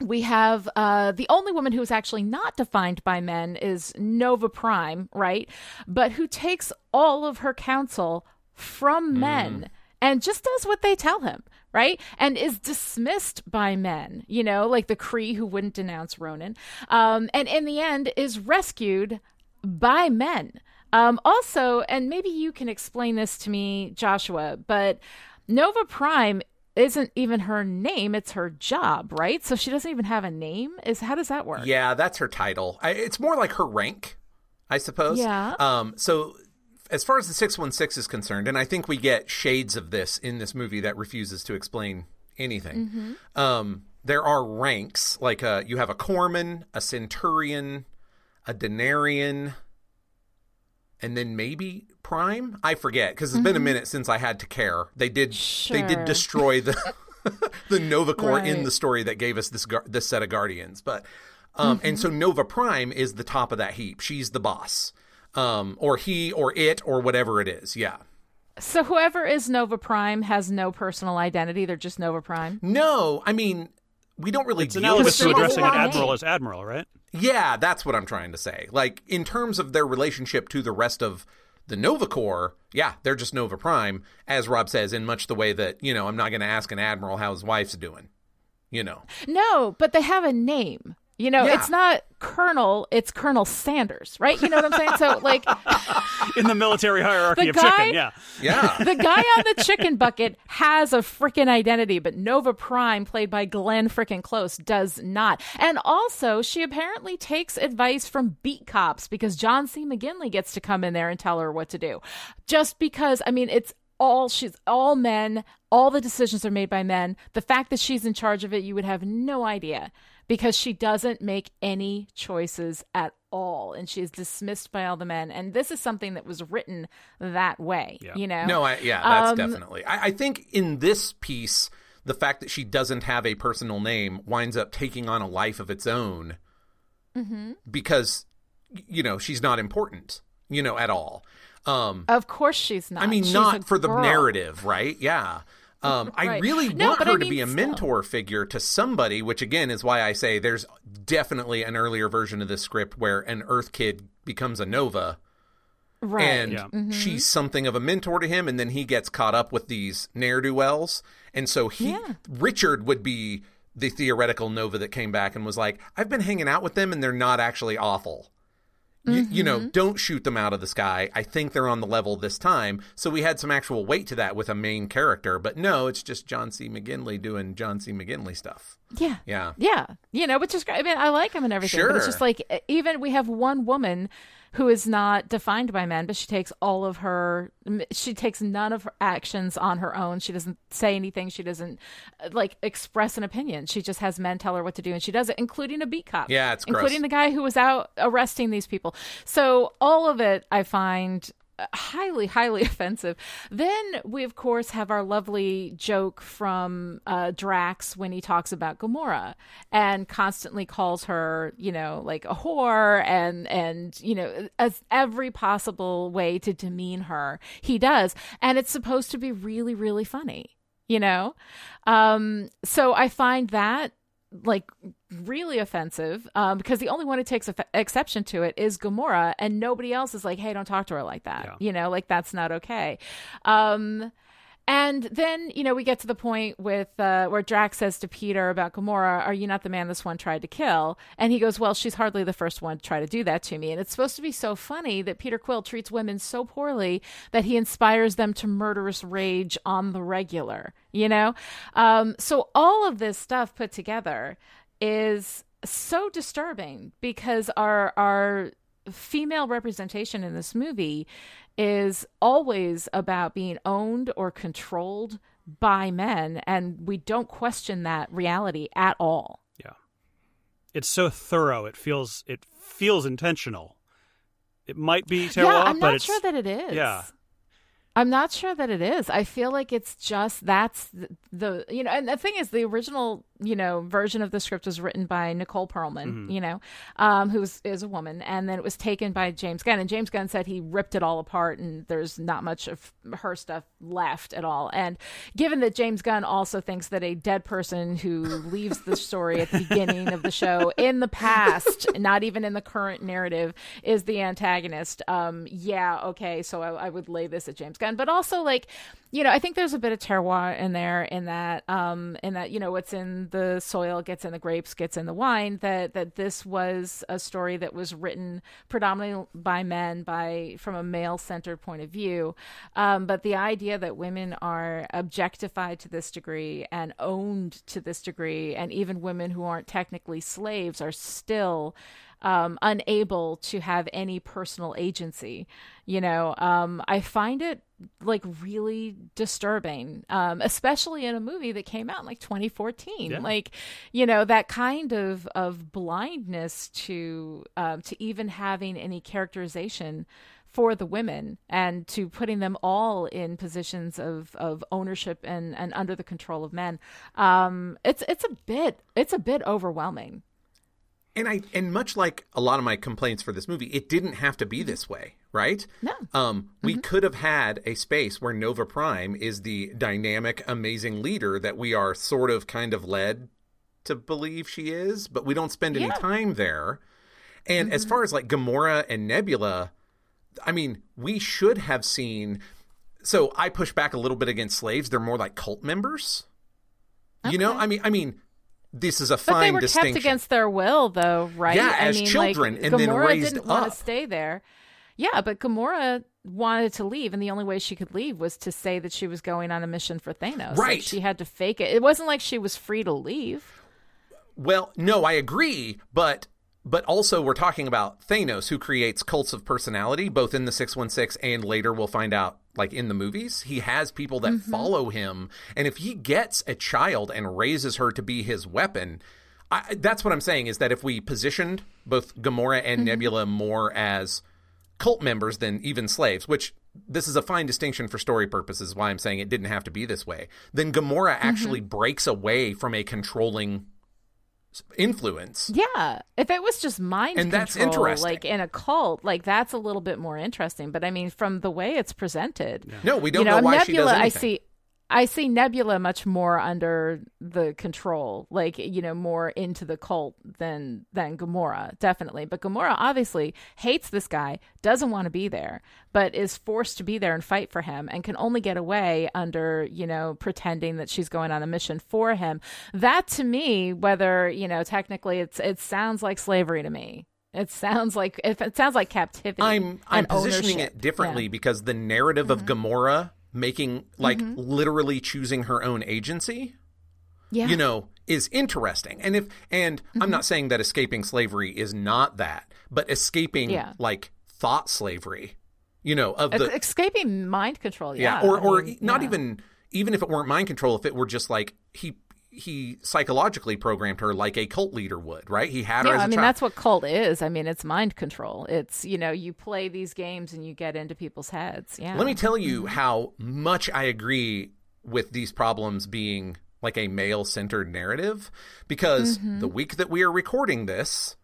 A: we have uh, the only woman who is actually not defined by men is Nova Prime, right? But who takes all of her counsel from mm. And just does what they tell him right? And is dismissed by men, you know, like the Kree who wouldn't denounce Ronan. Um, and in the end is rescued by men. Um, also, and maybe you can explain this to me, Joshua, but Nova Prime isn't even her name it's her job right so she doesn't even have a name is how does that work
B: yeah that's her title I, it's more like her rank i suppose
A: yeah
B: um so as far as the 616 is concerned, and I think we get shades of this in this movie that refuses to explain anything. Mm-hmm. Um, there are ranks, like uh, you have a corpsman, a centurion, a denarian, and then maybe prime. I forget because it's mm-hmm. been a mm-hmm. minute since I had to care. They did sure. they did destroy the the Nova Corps right. in the story that gave us this this set of guardians, but Um, And so Nova Prime is the top of that heap. She's the boss. Um, or he or it or whatever it is. Yeah.
A: So whoever is Nova Prime has no personal identity. They're just Nova Prime.
B: No, I mean, we don't really
C: It's
B: deal
C: analogous
B: with
C: to addressing an admiral as admiral, right?
B: Yeah, that's what I'm trying to say. Like in terms of their relationship to the rest of the Nova Corps, yeah, they're just Nova Prime, as Rob says, in much the way that you know I'm not going to ask an admiral how his wife's doing. You know,
A: No, but they have a name. You know,
B: Yeah.
A: it's not Colonel, it's Colonel Sanders, right? You know what I'm saying? So, like,
C: In the military hierarchy
A: The
C: of
A: guy-
C: chicken, yeah.
B: yeah,
A: the guy on the chicken bucket has a freaking identity, but Nova Prime, played by Glenn freaking Close, does not. And also, she apparently takes advice from beat cops because John C. McGinley gets to come in there and tell her what to do. Just because, I mean, it's all she's all men, all the decisions are made by men. The fact that she's in charge of it, you would have no idea because she doesn't make any choices at all and she is dismissed by all the men and this is something that was written that way
C: Yeah.
A: you know
B: no, I, yeah, that's
A: Um,
B: definitely. I, I think in this piece, the fact that she doesn't have a personal name winds up taking on a life of its own
A: Mm-hmm.
B: because you know she's not important, you know, at all. Um,
A: Of course she's not.
B: I mean,
A: She's
B: not
A: a
B: for the narrative, right? Yeah. Um, I really
A: No,
B: want her
A: I
B: to be
A: mean,
B: a
A: still.
B: mentor figure to somebody, which again is why I say there's definitely an earlier version of this script where an Earth kid becomes a Nova
A: Right.
B: and
C: Yeah.
B: she's something of a mentor to him, and then he gets caught up with these ne'er do wells, and so he
A: Yeah.
B: Richard would be the theoretical Nova that came back and was like, "I've been hanging out with them, and they're not actually awful." Y- You, know,
A: Mm-hmm.
B: don't shoot them out of the sky. I think they're on the level this time. So we had some actual weight to that with a main character, but no, it's just John C. McGinley doing John C. McGinley stuff.
A: yeah.
B: Yeah.
A: Yeah. You know, which is great. I mean, I like him and everything, but it's just like even we have one woman who is not defined by men, but she takes all of her, she takes none of her actions on her own. She doesn't say anything. She doesn't uh, like express an opinion. She just has men tell her what to do, and she does it, including a beat cop.
B: Yeah, it's gross.
A: including the guy who was out arresting these people. So all of it, I find highly, highly offensive. Then we, of course, have our lovely joke from uh, Drax when he talks about Gamora and constantly calls her, you know, like a whore and and you know, as every possible way to demean her, he does, and it's supposed to be really, really funny, you know. Um, so I find that like really offensive um, because the only one who takes eff- exception to it is Gamora, and nobody else is like, "Hey, don't talk to her like that."
C: Yeah.
A: You know, like that's not okay. Um, and then you know we get to the point with uh, where Drax says to Peter about Gamora, "Are you not the man this one tried to kill?" And he goes, "Well, she's hardly the first one to try to do that to me." And it's supposed to be so funny that Peter Quill treats women so poorly that he inspires them to murderous rage on the regular. You know, um, so all of this stuff put together is so disturbing because our our female representation in this movie is always about being owned or controlled by men and we don't question that reality at all
C: Yeah. It's so thorough. It feels it feels intentional. It might be terroir,
A: yeah i'm not
C: it's
A: sure that it is
C: yeah.
A: i'm not sure that it is i feel like it's just that's the, the you know and the thing is the original you know version of the script was written by nicole perlman
C: Mm-hmm.
A: you know um who is a woman. And then it was taken by james gunn. And james gunn said he ripped it all apart and there's not much of her stuff left at all. And given that james gunn also thinks that a dead person who leaves the story at the beginning of the show in the past not even in the current narrative is the antagonist um yeah okay so i, I would lay this at james gunn. But also like you know, I think there's a bit of terroir in there in that um in that, you know, what's in the soil gets in the grapes, gets in the wine, that that this was a story that was written predominantly by men by from a male centered point of view. Um, but the idea that women are objectified to this degree and owned to this degree, and even women who aren't technically slaves are still um, unable to have any personal agency. You know, um, I find it like really disturbing, um, especially in a movie that came out in like 2014.
C: Yeah.
A: Like, you know, that kind of of blindness to um, to even having any characterization for the women and to putting them all in positions of, of ownership and, and under the control of men. Um, it's it's a bit it's a bit overwhelming.
B: And I and much like a lot of my complaints for this movie, it didn't have to be this way, right?
A: No.
B: Um, we could have had a space where Nova Prime is the dynamic, amazing leader that we are sort of kind of led to believe she is, but we don't spend any
A: Yeah.
B: time there. And as far as like Gamora and Nebula, I mean, we should have seen. So I push back a little bit against slaves. They're more like cult members. You know, I mean, I mean, this is a
A: But
B: fine
A: they were
B: distinction.
A: kept against their will, though, right?
B: Yeah,
A: I
B: as
A: mean,
B: children,
A: like,
B: and then
A: Gamora
B: raised
A: didn't want to stay there. Yeah, but Gamora wanted to leave, and the only way she could leave was to say that she was going on a mission for Thanos. Like,
B: Right.
A: she had to fake it. It wasn't like she was free to leave.
B: Well, no, I agree, but but also we're talking about Thanos who creates cults of personality both in the 616 and later we'll find out like in the movies. He has people that mm-hmm. follow him. And if he gets a child and raises her to be his weapon, I, that's what I'm saying is that if we positioned both Gamora and mm-hmm. Nebula more as cult members than even slaves, which this is a fine distinction for story purposes, why I'm saying it didn't have to be this way, then Gamora mm-hmm. actually breaks away from a controlling influence.
A: Yeah, if it was just mind
B: And that's
A: control,
B: interesting.
A: like in a cult, like that's a little bit more interesting. But I mean, from the way it's presented,
B: No, we don't
A: you know,
B: know why
A: Nebula,
B: she does
A: I see, I see Nebula much more under the control, like you know, more into the cult than than Gamora, definitely. But Gamora obviously hates this guy, doesn't want to be there, but is forced to be there and fight for him, and can only get away under you know pretending that she's going on a mission for him. That to me, whether you know, technically, it's it sounds like slavery to me. It sounds like if it sounds like captivity.
B: I'm I'm positioning
A: ownership.
B: it differently
A: Yeah.
B: because the narrative of mm-hmm. Gamora making like literally choosing her own agency,
A: Yeah.
B: you know, is interesting. And if and
A: Mm-hmm.
B: I'm not saying that escaping slavery is not that, but escaping
A: Yeah.
B: like thought slavery, you know, of the
A: escaping mind control. Yeah,
B: yeah, or
A: I
B: or
A: mean,
B: not even even if it weren't mind control, if it were just like he he psychologically programmed her like a cult leader would, right? He had her
A: Yeah,
B: as a
A: I mean
B: child.
A: that's what cult is. I mean, it's mind control. It's you know you play these games and you get into people's heads. Yeah.
B: Let me tell you
A: Mm-hmm.
B: how much I agree with these problems being like a male centered narrative because
A: Mm-hmm.
B: the week that we are recording this,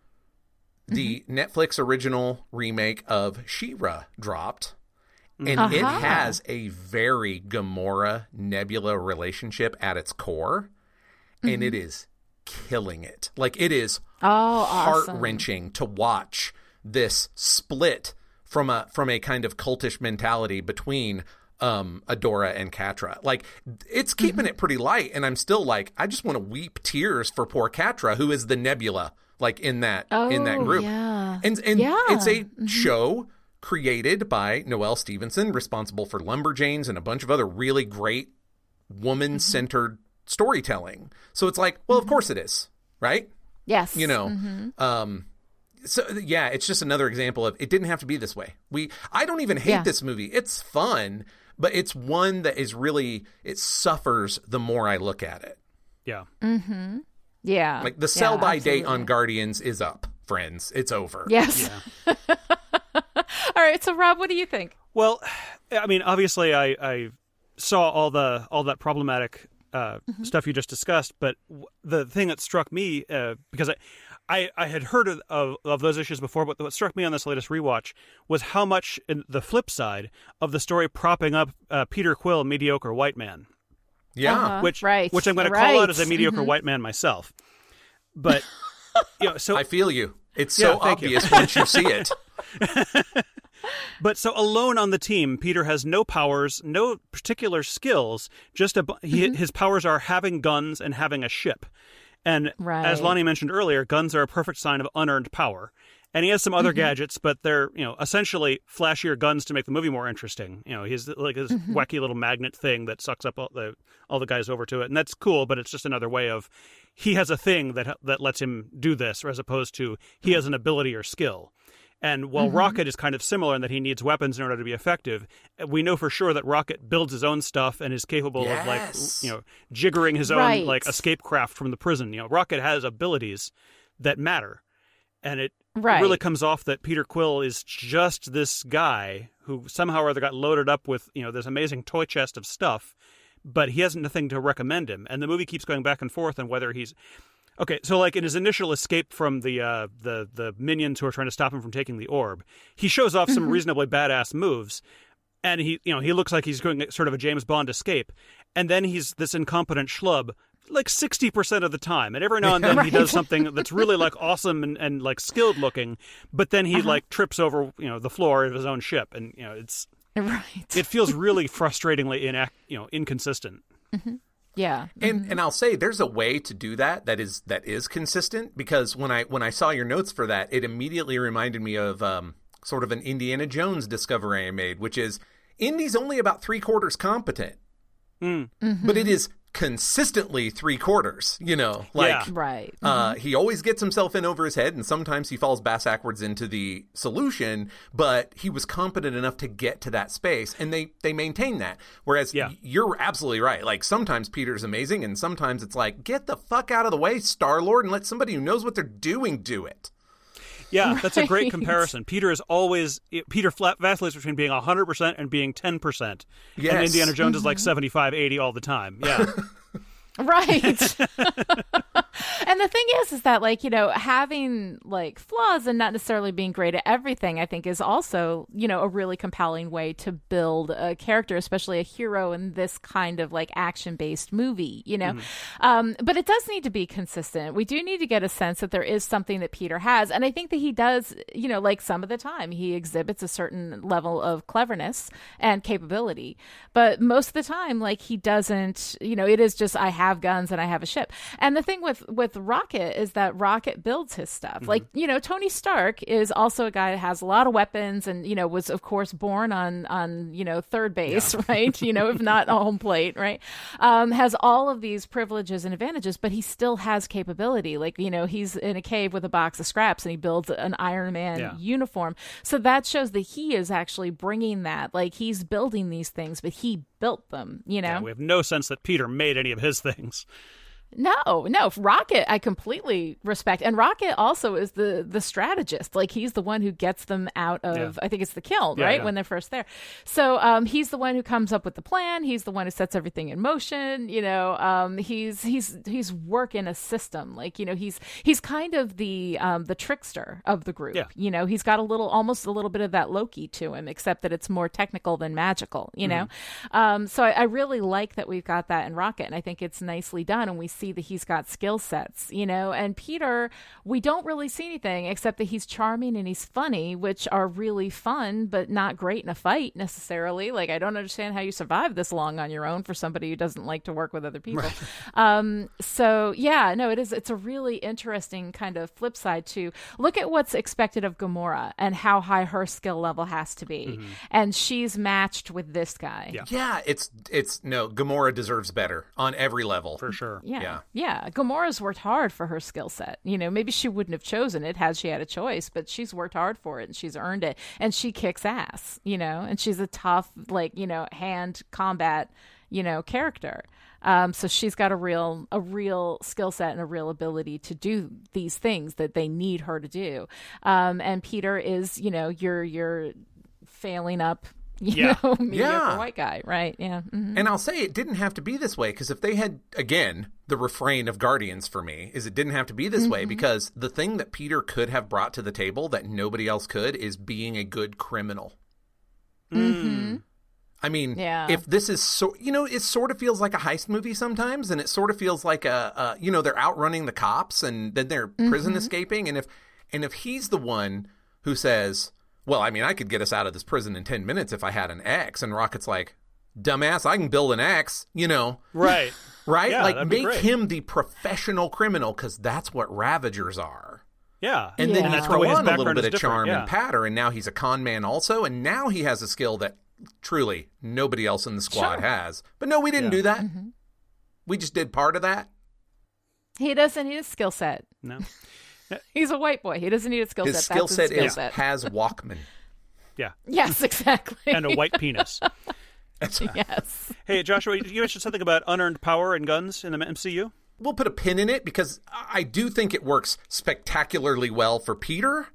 B: the
A: Mm-hmm.
B: Netflix original remake of She-Ra dropped. And it has a very Gamora Nebula relationship at its core, and
A: Mm-hmm.
B: it is killing it. Like it is
A: oh,
B: heart wrenching to watch this split from a from a kind of cultish mentality between um Adora and Catra. Like it's
A: Mm-hmm.
B: keeping it pretty light and I'm still like I just want to weep tears for poor Catra who is the nebula like in that in that
A: Oh,
B: group.
A: yeah.
B: And and
A: Yeah.
B: it's a show created by Noelle Stevenson responsible for Lumberjanes and a bunch of other really great woman-centered storytelling. So it's like, well, of course it is, right?
A: Yes.
B: you know
A: Mm-hmm.
B: um so yeah it's just another example of it didn't have to be this way we i don't even hate
A: Yeah.
B: this movie it's fun but it's one that is really it suffers the more i look at it
C: Yeah. Mm-hmm.
A: Yeah.
B: like the sell
A: Yeah,
B: by date on guardians is up friends it's over
A: Yes. All right. So, Rob, what do you think?
C: Well, I mean, obviously, I, I saw all the all that problematic uh, stuff you just discussed, but w- the thing that struck me uh, because I, I I had heard of, of of those issues before, but what struck me on this latest rewatch was how much in the flip side of the story propping up uh, Peter Quill, mediocre white man,
B: yeah.
A: Uh-huh.
C: which
A: right,
C: which I'm going to call out as a mediocre white man myself, but. You know, so
B: i feel you. It's
C: Yeah,
B: so
C: thank you.
B: obvious once you see it
C: But so alone on the team, Peter has no powers, no particular skills. Just a, he,
A: Mm-hmm.
C: his powers are having guns and having a ship. And as Lonnie mentioned earlier, guns are a perfect sign of unearned power. And he has some
A: Mm-hmm.
C: other gadgets, but they're you know essentially flashier guns to make the movie more interesting. You know, he's like his
A: Mm-hmm.
C: wacky little magnet thing that sucks up all the all the guys over to it, and that's cool. But it's just another way of he has a thing that that lets him do this, as opposed to he has an ability or skill. And while mm-hmm. Rocket is kind of similar in that he needs weapons in order to be effective, uh, we know for sure that Rocket builds his own stuff and is capable of like you know jiggering his own
A: Right.
C: like escape craft from the prison. You know, Rocket has abilities that matter, and it
A: Right.
C: really comes off that Peter Quill is just this guy who somehow or other got loaded up with you know this amazing toy chest of stuff, but he has nothing to recommend him. And the movie keeps going back and forth on whether he's Okay, so like in his initial escape from the uh, the the minions who are trying to stop him from taking the orb, he shows off some mm-hmm. reasonably badass moves, and he you know he looks like he's doing sort of a James Bond escape, and then he's this incompetent schlub like sixty percent of the time, and every now and then he does something that's really like awesome and, and like skilled looking, but then he uh-huh. like trips over you know the floor of his own ship, and you know it's
A: Right.
C: it feels really frustratingly inac you know inconsistent. Mm-hmm.
A: Yeah.
B: And mm-hmm. and I'll say there's a way to do that that is that is consistent because when I when I saw your notes for that, it immediately reminded me of um, sort of an Indiana Jones discovery I made, which is Indy's only about three quarters competent, hmm. mm-hmm. but it is consistently three quarters. You know, like.
C: Yeah.
A: Right.
B: Uh, he always gets himself in over his head, and sometimes he falls bass backwards into the solution. But he was competent enough to get to that space, and they they maintain that. Whereas
C: Yeah.
B: you're absolutely right. Like sometimes Peter's amazing, and sometimes it's like get the fuck out of the way, Star Lord, and let somebody who knows what they're doing do it.
C: Yeah, that's a great comparison. Peter is always Peter flat vacillates between being 100% and being 10%. And Indiana Jones is like mm-hmm. 75, 80 all the time. Yeah.
A: Right. and the thing is, is that like, you know, having like flaws and not necessarily being great at everything, I think is also, you know, a really compelling way to build a character, especially a hero in this kind of like action based movie, you know? Um, but it does need to be consistent. We do need to get a sense that there is something that Peter has. And I think that he does, you know, like some of the time, he exhibits a certain level of cleverness and capability. But most of the time, like he doesn't, you know, it is just, I have guns and I have a ship. And the thing with, with Rocket is that Rocket builds his stuff. Like, you know, Tony Stark is also a guy that has a lot of weapons and, you know, was of course born on, on, you know, third base, right? You know, if not home plate, right? Um, has all of these privileges and advantages, but he still has capability. Like, you know, he's in a cave with a box of scraps and he builds an Iron Man
C: Yeah.
A: uniform. So that shows that he is actually bringing that. Like, he's building these things, but he built them, you know?
C: yeah. We have no sense that Peter made any of his things.
A: No, no. Rocket, I completely respect, and Rocket also is the the strategist. Like he's the one who gets them out of.
C: Yeah.
A: I think it's the Kyln,
C: Yeah,
A: right
C: yeah.
A: when they're first there. So um, he's the one who comes up with the plan. He's the one who sets everything in motion. You know, um, he's he's he's working a system. Like you know, he's he's kind of the um, the trickster of the group. You know, he's got a little, almost a little bit of that Loki to him, except that it's more technical than magical. You know,
C: Mm-hmm.
A: um, so I, I really like that we've got that in Rocket, and I think it's nicely done, and we see that he's got skill sets. You know, and Peter, we don't really see anything except that he's charming and he's funny, which are really fun, but not great in a fight necessarily. Like I don't understand how you survive this long on your own for somebody who doesn't like to work with other people. Um, so yeah, no, it is. It's a really interesting kind of flip side to look at what's expected of Gamora and how high her skill level has to be, and she's matched with this guy.
C: Yeah.
B: Yeah, it's it's no Gamora deserves better on every level.
C: For sure.
A: Yeah.
B: Yeah.
A: Yeah. Gamora's worked hard for her skill set. You know, maybe she wouldn't have chosen it had she had a choice, but she's worked hard for it and she's earned it. And she kicks ass, you know, and she's a tough, like, you know, hand combat, you know, character. Um, so she's got a real, a real skill set and a real ability to do these things that they need her to do. Um, and Peter is, you know, your, your failing up, you
C: Yeah.
A: know, mediocre
B: Yeah.
A: white guy, right? Yeah. mhm.
B: And I'll say it didn't have to be this way because if they had again the refrain of Guardians for me is it didn't have to be this way because the thing that Peter could have brought to the table that nobody else could is being a good criminal. Hmm. I mean,
A: Yeah.
B: if this is so, you know, it sort of feels like a heist movie sometimes, and it sort of feels like a, a you know, they're outrunning the cops and then they're prison escaping, and if and if he's the one who says, "Well, I mean, I could get us out of this prison in ten minutes if I had an X," and Rocket's like, "Dumbass, I can build an X," you know,
C: Right.
B: right?
C: Yeah,
B: like
C: that'd be
B: make
C: great.
B: him the professional criminal because that's what Ravagers are.
C: Yeah.
B: And then
A: Yeah.
B: you
A: That's
B: throw on a little bit of charm
C: yeah.
B: and patter, and now he's a con man also, and now he has a skill that truly nobody else in the squad
A: Sure.
B: has. But no, we didn't
C: Yeah.
B: do that. Mm-hmm. We just did part of that.
A: He doesn't need a skill set.
C: No.
A: He's a white boy. He doesn't need a skill
B: His
A: set.
B: skill set
A: skill
B: is
A: set.
B: has Walkman.
C: Yeah.
A: yes, exactly.
C: And a white penis.
A: Yes.
C: Hey, Joshua, you mentioned something about unearned power and guns in the MCU.
B: We'll put a pin in it because I do think it works spectacularly well for Peter,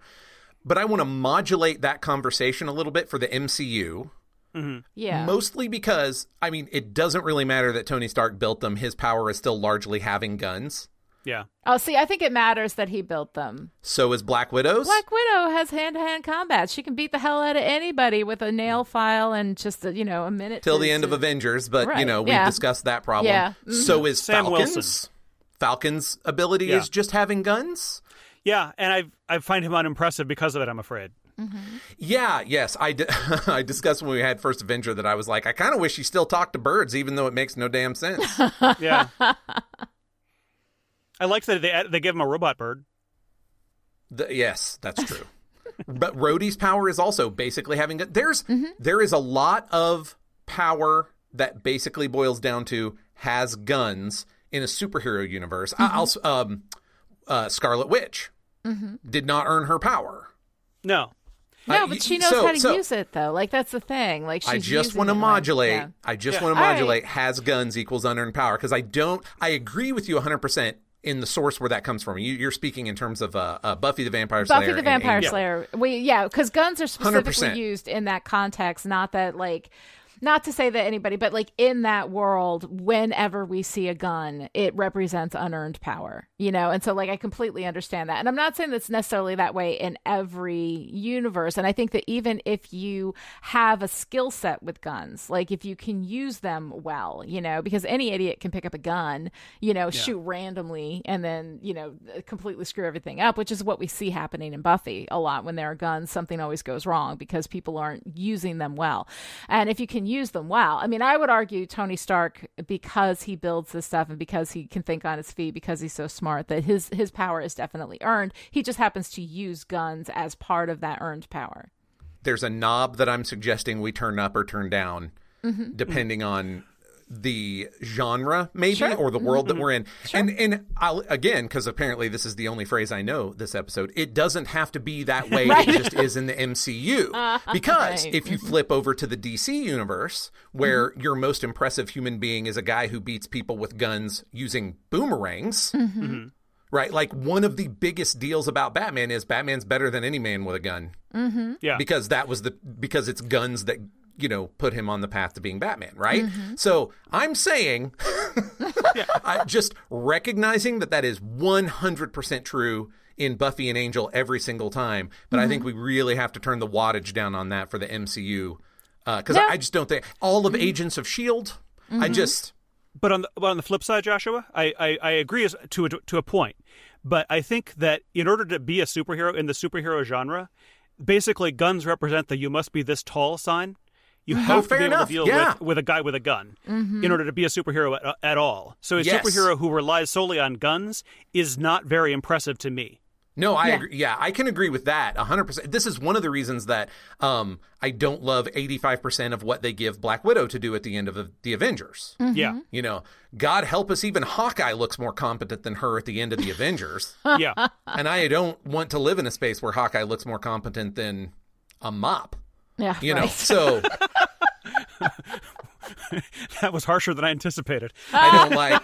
B: but I want to modulate that conversation a little bit for the MCU. Mm-hmm.
A: Yeah.
B: Mostly because, I mean, it doesn't really matter that Tony Stark built them. His power is still largely having guns.
C: Yeah.
A: Oh, see, I think it matters that he built them.
B: So is Black Widow's.
A: Black Widow has hand-to-hand combat. She can beat the hell out of anybody with a nail file and just a, you know a minute
B: till the end of Avengers, but you know we've
A: yeah.
B: discussed that problem.
A: Yeah, mhm.
B: So is
C: Sam
B: Falcons.
C: Wilson.
B: Falcon's ability
C: Yeah.
B: is just having guns.
C: Yeah, and I I find him unimpressive because of it. I'm afraid.
B: Yeah, yes, I, di- I discussed when we had First Avenger that I was like, I kind of wish he still talked to birds, even though it makes no damn sense.
C: Yeah. I like that they they give him a robot bird.
B: The- yes, that's true. but Rhodey's power is also basically having gun- there's there is a lot of power that basically boils down to has guns in a superhero universe. I- I'll um, uh, Scarlet Witch did not earn her power.
A: No,
C: No.
B: Uh,
A: but she knows
B: so-
A: how to
B: so-
A: use it though. Like that's the thing. Like she's
B: I just want to
A: it right.
B: modulate.
A: Yeah.
B: I just
C: Yeah.
B: want to
A: All right.
B: modulate. Has guns equals unearned power because I don't. I agree with you 100 percent in the source where that comes from. You, you're speaking in terms of uh, uh, Buffy the Vampire Slayer.
A: Buffy the
B: and
A: Vampire
B: Angel.
A: Slayer. We yeah, because guns are specifically
B: 100%.
A: used in that context. Not that like, not to say that anybody, but like in that world, whenever we see a gun, it represents unearned power. You know, and so like I completely understand that, and I'm not saying that's necessarily that way in every universe. And I think that even if you have a skill set with guns, like if you can use them well, you know, because any idiot can pick up a gun, you know, shoot randomly, and then you know completely screw everything up, which is what we see happening in Buffy a lot. When there are guns, something always goes wrong because people aren't using them well. And if you can use them well, I mean, I would argue Tony Stark because he builds this stuff and because he can think on his feet, because he's so smart, that his his power is definitely earned. He just happens to use guns as part of that earned power.
B: There's a knob that I'm suggesting we turn up or turn down,
A: Mm-hmm.
B: depending on the genre, maybe,
A: Sure.
B: or the world that mm-hmm. we're in. And and I'll again, because apparently this is the only phrase I know this episode. It doesn't have to be that way.
A: Right.
B: It just is in the MCU. Uh, because
A: Right.
B: if you mm-hmm. flip over to the DC universe, where mm-hmm. your most impressive human being is a guy who beats people with guns using boomerangs. Right, like one of the biggest deals about Batman is Batman's better than any man with a gun
C: Yeah.
B: because that was the because it's guns that you know put him on the path to being Batman, right? Mm-hmm. So I'm saying, I just recognizing that that is 100 percent true in Buffy and Angel every single time, but I think mm-hmm. we really have to turn the wattage down on that for the MCU because uh,
A: Yeah.
B: I, I just don't think all of mm-hmm. Agents of Shield. I just
C: But on the but on the flip side, Joshua, I, I, I agree as, to a, to a point. But I think that in order to be a superhero in the superhero genre, basically guns represent the "you must be this tall" sign. You have to
B: fair
C: be able
B: enough.
C: to deal
B: Yeah.
C: with, with a guy with a gun in order to be a superhero at, at all. So a
B: Yes.
C: superhero who relies solely on guns is not very impressive to me.
B: No, I
A: Yeah.
B: agree. Yeah, I can agree with that 100%. This is one of the reasons that um, I don't love 85% of what they give Black Widow to do at the end of the, the Avengers.
C: Yeah,
B: You know, God help us, even Hawkeye looks more competent than her at the end of the Avengers.
C: yeah.
B: And I don't want to live in a space where Hawkeye looks more competent than a mop.
A: Yeah,
B: You know, so
C: that was harsher than I anticipated.
B: I don't like.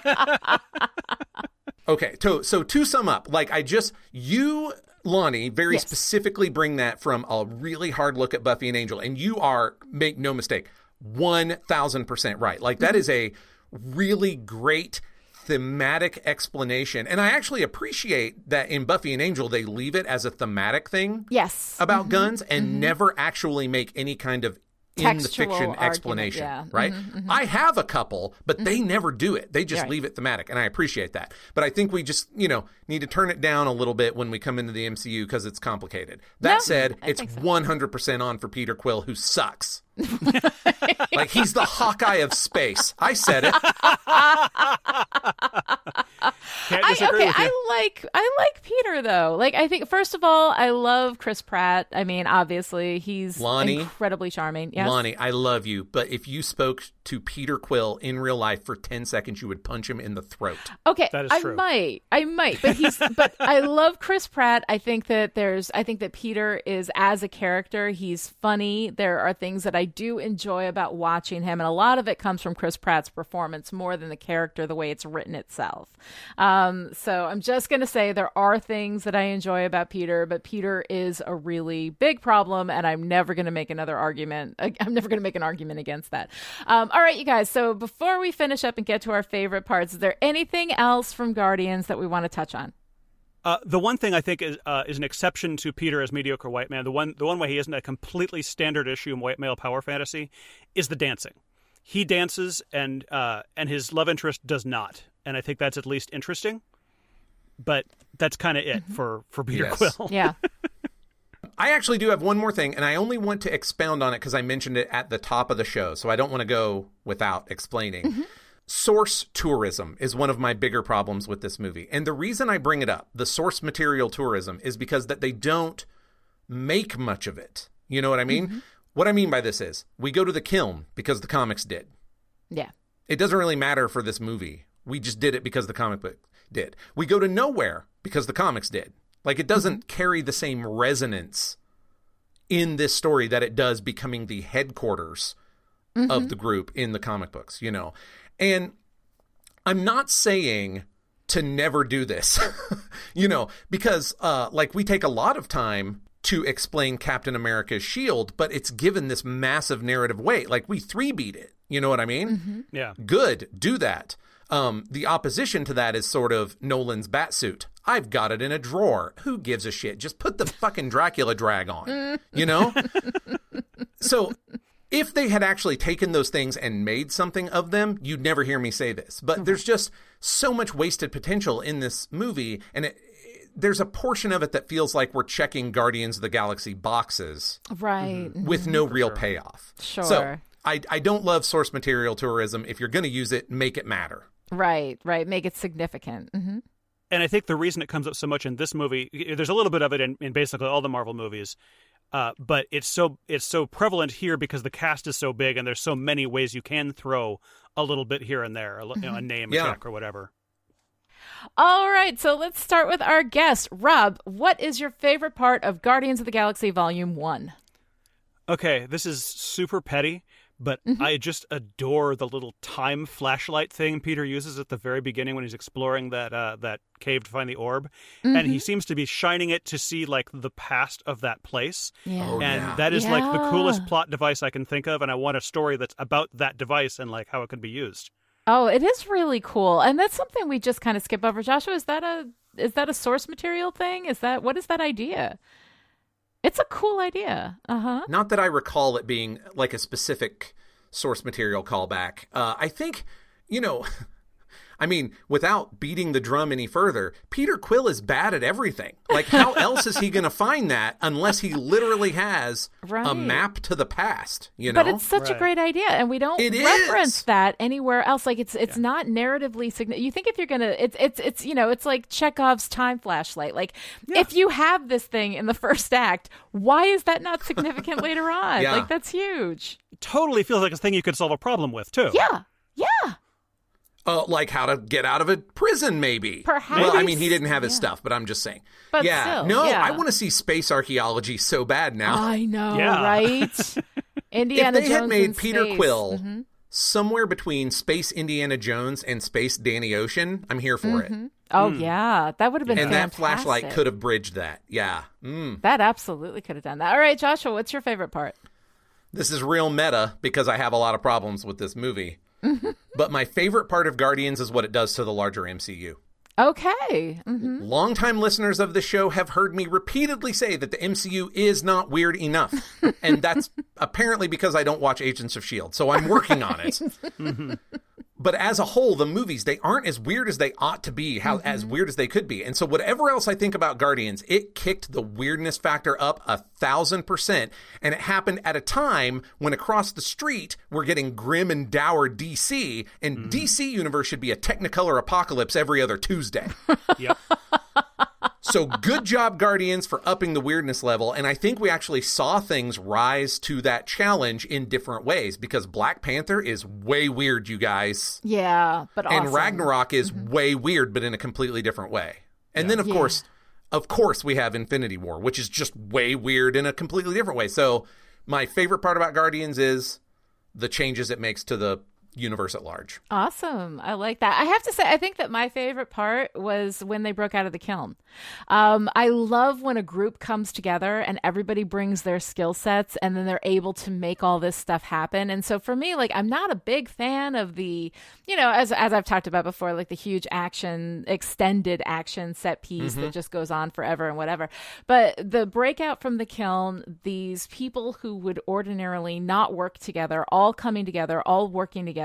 B: Okay, so so to sum up, like I just you, Lonnie, very
A: Yes.
B: specifically bring that from a really hard look at Buffy and Angel, and you are make no mistake, one thousand percent right. Like that mm-hmm. is a really great thematic explanation, and I actually appreciate that in Buffy and Angel they leave it as a thematic thing
A: yes,
B: about mm-hmm. guns and mm-hmm. never actually make any kind of in the fiction
A: argument,
B: explanation,
A: yeah.
B: right? Mm-hmm. I have a couple, but they never do it. They just
A: Right.
B: leave it thematic, and I appreciate that. But I think we just, you know, need to turn it down a little bit when we come into the MCU because it's complicated. That
A: No,
B: said,
A: I
B: it's
A: so.
B: 100% on for Peter Quill, who sucks. like he's the Hawkeye of space. I said it.
C: Can't
A: I, okay,
C: with you.
A: I like I like Peter though. Like I think first of all, I love Chris Pratt. I mean, obviously he's
B: Lonnie?
A: incredibly charming. Yes.
B: Lonnie, I love you, but if you spoke to Peter Quill in real life for 10 seconds, you would punch him in the throat.
A: Okay,
C: That is
A: I
C: true.
A: might, I might, but he's, but I love Chris Pratt. I think that there's, I think that Peter is as a character, he's funny. There are things that I do enjoy about watching him, and a lot of it comes from Chris Pratt's performance more than the character, the way it's written itself. Um, so I'm just gonna say there are things that I enjoy about Peter, but Peter is a really big problem, and I'm never gonna make another argument. I'm never gonna make an argument against that. Um, all right, you guys. So before we finish up and get to our favorite parts, is there anything else from Guardians that we want to touch on?
C: Uh, the one thing I think is uh, is an exception to Peter as mediocre white man. The one the one way he isn't a completely standard issue white male power fantasy is the dancing. He dances and uh, and his love interest does not, and I think that's at least interesting. But that's kind of it for for Peter
B: Yes.
C: Quill.
A: Yeah.
B: I actually do have one more thing, and I only want to expound on it because I mentioned it at the top of the show, so I don't want to go without explaining. Source tourism is one of my bigger problems with this movie. And the reason I bring it up, the source material tourism, is because that they don't make much of it. You know what I mean? Mm-hmm. What I mean by this is we go to the Kyln because the comics did.
A: Yeah.
B: It doesn't really matter for this movie. We just did it because the comic book did. We go to Knowhere because the comics did. Like it doesn't mm-hmm. carry the same resonance in this story that it does becoming the headquarters of mm-hmm. the group in the comic books, you know. And I'm not saying to never do this, you know, because uh, like we take a lot of time to explain Captain America's shield, but it's given this massive narrative weight. Like we three beat it, you know what I mean?
C: Yeah.
B: Good, do that. Um, the opposition to that is sort of Nolan's batsuit. I've got it in a drawer. Who gives a shit? Just put the fucking Dracula drag on, you know? so if they had actually taken those things and made something of them, you'd never hear me say this. But mm-hmm. there's just so much wasted potential in this movie, and it, there's a portion of it that feels like we're checking Guardians of the Galaxy boxes
A: Right. Mm-hmm. Mm-hmm.
B: with no real payoff.
A: Sure.
B: So I, I don't love source material tourism. If you're going to use it, make it matter.
A: Right. Right. Make it significant. hmm
C: and I think the reason it comes up so much in this movie, there's a little bit of it in, in basically all the Marvel movies, uh, but it's so it's so prevalent here because the cast is so big and there's so many ways you can throw a little bit here and there, a, li- you know, a name, a
B: Yeah.
C: check, or whatever.
A: All right. So let's start with our guest. Rob, what is your favorite part of Guardians of the Galaxy Volume 1?
C: Okay, this is super petty, but
A: Mm-hmm.
C: I just adore the little time flashlight thing Peter uses at the very beginning when he's exploring that uh, that cave to find the orb, and
A: Mm-hmm.
C: he seems to be shining it to see like the past of that place.
A: Yeah.
B: Oh,
C: and
B: yeah.
C: that is like the coolest plot device I can think of, and I want a story that's about that device and like how it could be used.
A: Oh, it is really cool. And that's something we just kind of skip over. Joshua, is that a is that a source material thing? Is that what is that idea? It's a cool idea. Uh-huh.
B: Not that I recall it being like a specific source material callback. Uh, I think, you know, I mean, without beating the drum any further, Peter Quill is bad at everything. Like, how else is he going to find that unless he literally has a map to the past? You know,
A: But it's such a great idea, and we don't
B: It
A: reference
B: is.
A: that anywhere else. Like it's it's not narratively significant. You think if you're gonna, it's it's it's you know, it's like Chekhov's time flashlight. Like if you have this thing in the first act, why is that not significant later on?
B: Yeah.
A: Like that's huge.
C: Totally feels like a thing you could solve a problem with too.
A: Yeah, yeah.
B: Uh, like how to get out of a prison, maybe.
A: Perhaps.
B: Well, I mean, he didn't have his
A: Yeah.
B: stuff, but I'm just saying.
A: But
B: yeah,
A: still,
B: no,
A: yeah.
B: I want to see space archaeology so bad now.
A: I know,
C: Yeah.
A: right? Indiana
B: if they had made Peter
A: space.
B: Quill
A: Mhm.
B: somewhere between Space Indiana Jones and Space Danny Ocean, I'm here for it.
A: Oh yeah, that would have been
B: And that flashlight could have bridged that. Yeah. Mm.
A: That absolutely could have done that. All right, Joshua, what's your favorite part?
B: This is real meta because I have a lot of problems with this movie. but my favorite part of Guardians is what it does to the larger MCU.
A: Okay. hmm
B: Longtime listeners of the show have heard me repeatedly say that the MCU is not weird enough. and that's apparently because I don't watch Agents of S.H.I.E.L.D., so I'm working on it. but as a whole, the movies, they aren't as weird as they ought to be, how as mm-hmm. weird as they could be. And so whatever else I think about Guardians, it kicked the weirdness factor up a thousand percent. And it happened at a time when across the street we're getting grim and dour DC, and mm-hmm. DC universe should be a technicolor apocalypse every other Tuesday.
C: Yep.
B: So good job, Guardians, for upping the weirdness level. And I think we actually saw things rise to that challenge in different ways because Black Panther is way weird, you guys.
A: Yeah, but
B: And
A: awesome.
B: Ragnarok is mm-hmm. way weird, but in a completely different way. And then, of
A: Yeah.
B: course, of course, we have Infinity War, which is just way weird in a completely different way. So my favorite part about Guardians is the changes it makes to the universe at large.
A: Awesome. I like that. I have to say, I think that my favorite part was when they broke out of the Kyln. Um, I love when a group comes together and everybody brings their skill sets and then they're able to make all this stuff happen. And so for me, like, I'm not a big fan of the, you know, as, as I've talked about before, like the huge action, extended action set piece that just goes on forever and whatever. But the breakout from the Kyln, these people who would ordinarily not work together, all coming together, all working together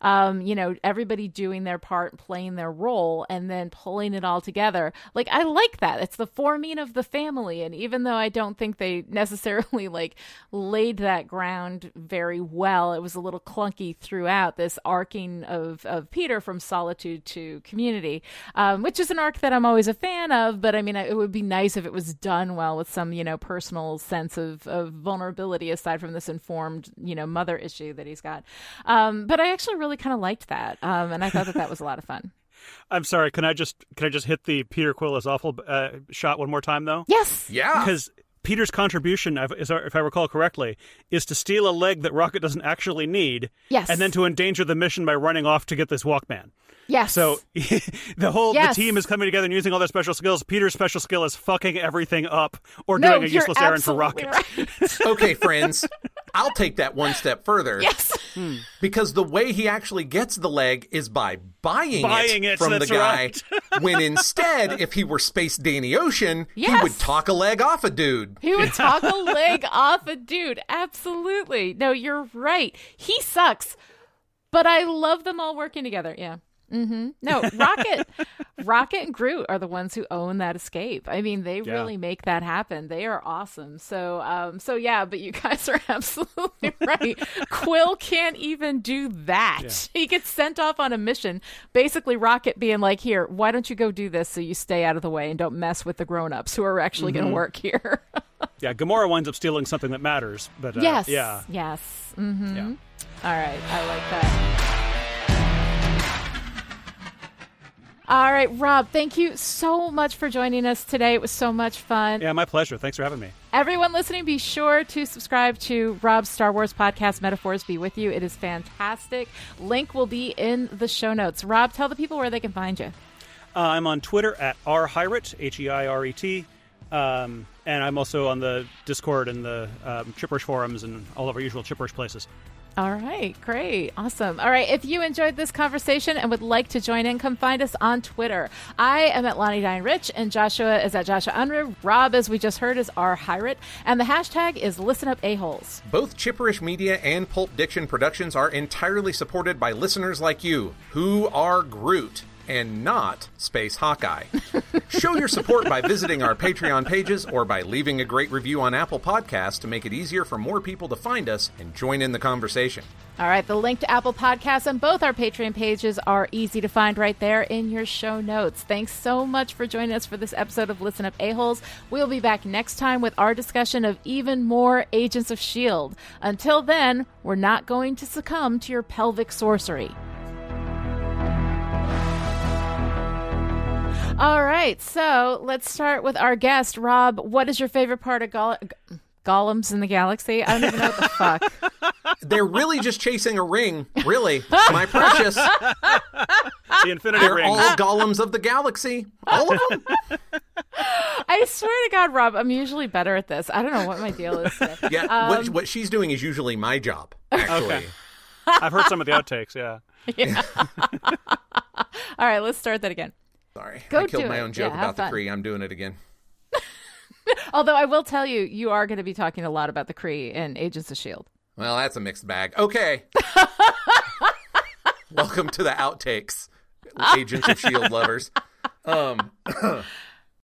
A: um, you know, everybody doing their part, playing their role, and then pulling it all together. Like I like that. It's the forming of the family, and even though I don't think they necessarily like laid that ground very well, it was a little clunky throughout this arcing of of Peter from solitude to community, um, which is an arc that I'm always a fan of. But I mean, it would be nice if it was done well with some you know personal sense of of vulnerability aside from this informed you know mother issue that he's got. Um, but I actually really kind of liked that, um, and I thought that that was a lot of fun.
C: I'm sorry. Can I just can I just hit the Peter Quill is awful uh, shot one more time though?
A: Yes.
B: Yeah.
C: Because Peter's contribution, if if I recall correctly, is to steal a leg that Rocket doesn't actually need,
A: Yes.
C: and then to endanger the mission by running off to get this Walkman.
A: Yes.
C: So the whole
A: Yes.
C: the team is coming together and using all their special skills. Peter's special skill is fucking everything up or
A: no,
C: doing a useless errand for Rocket.
A: Right.
B: okay, friends, I'll take that one step further.
A: yes. Hmm.
B: Because the way he actually gets the leg is by buying,
C: Buying it,
B: from the guy.
C: right.
B: when instead, if he were Space Danny Ocean, he would talk a leg off a dude.
A: He would talk a leg off a dude. Absolutely. No, you're right. He sucks, but I love them all working together. Yeah. Hmm No, Rocket, Rocket and Groot are the ones who own that escape. I mean, they really make that happen. They are awesome. So, um, so yeah. But you guys are absolutely right. Quill can't even do that. He gets sent off on a mission. Basically, Rocket being like, "Here, why don't you go do this so you stay out of the way and don't mess with the grown-ups who are actually going to work here."
C: Yeah, Gamora winds up stealing something that matters. But uh,
A: Yes.
C: yeah,
A: Yes. Mm-hmm.
C: yeah.
A: All right. I like that. All right, Rob, thank you so much for joining us today. It was so much fun.
C: Yeah, my pleasure. Thanks for having me.
A: Everyone listening, be sure to subscribe to Rob's Star Wars podcast, Metaphors Be With You. It is fantastic. Link will be in the show notes. Rob, tell the people where they can find you.
C: Uh, I'm on Twitter at rhiret, H E I R E T. Um, and I'm also on the Discord and the um, Chipperish forums and all of our usual Chipperish places.
A: All right, great. Awesome. All right, if you enjoyed this conversation and would like to join in, come find us on Twitter. I am at Lonnie Dine Rich, and Joshua is at Joshua Unruh. Rob, as we just heard, is R Hirat, and the hashtag is Listen Up A-Holes.
B: Both Chipperish Media and Pulp Diction Productions are entirely supported by listeners like you, who are Groot and not Space Hawkeye. Show your support by visiting our Patreon pages or by leaving a great review on Apple Podcasts to make it easier for more people to find us and join in the conversation.
A: All right, the link to Apple Podcasts and both our Patreon pages are easy to find right there in your show notes. Thanks so much for joining us for this episode of Listen Up A-Holes. We'll be back next time with our discussion of even more Agents of S.H.I.E.L.D. Until then, we're not going to succumb to your pelvic sorcery. All right, so let's start with our guest, Rob. What is your favorite part of Goll- G- Golems in the Galaxy? I don't even know what the fuck.
B: They're really just chasing a ring, really. My precious.
C: The Infinity
B: They're
C: Rings.
B: all golems of the galaxy. All of them.
A: I swear to God, Rob, I'm usually better at this. I don't know what my deal is. Today.
B: Yeah, what, um, what she's doing is usually my job, actually.
C: Okay. I've heard some of the outtakes, yeah. yeah.
A: All right, let's start that again.
B: Sorry.
A: Go
B: I killed my
A: it.
B: own joke
A: Yeah,
B: about the. Kree. I'm doing it again.
A: Although I will tell you, you are going to be talking a lot about the Kree in Agents of Shield.
B: Well, that's a mixed bag. Okay. Welcome to the outtakes, Agents of Shield lovers. Um,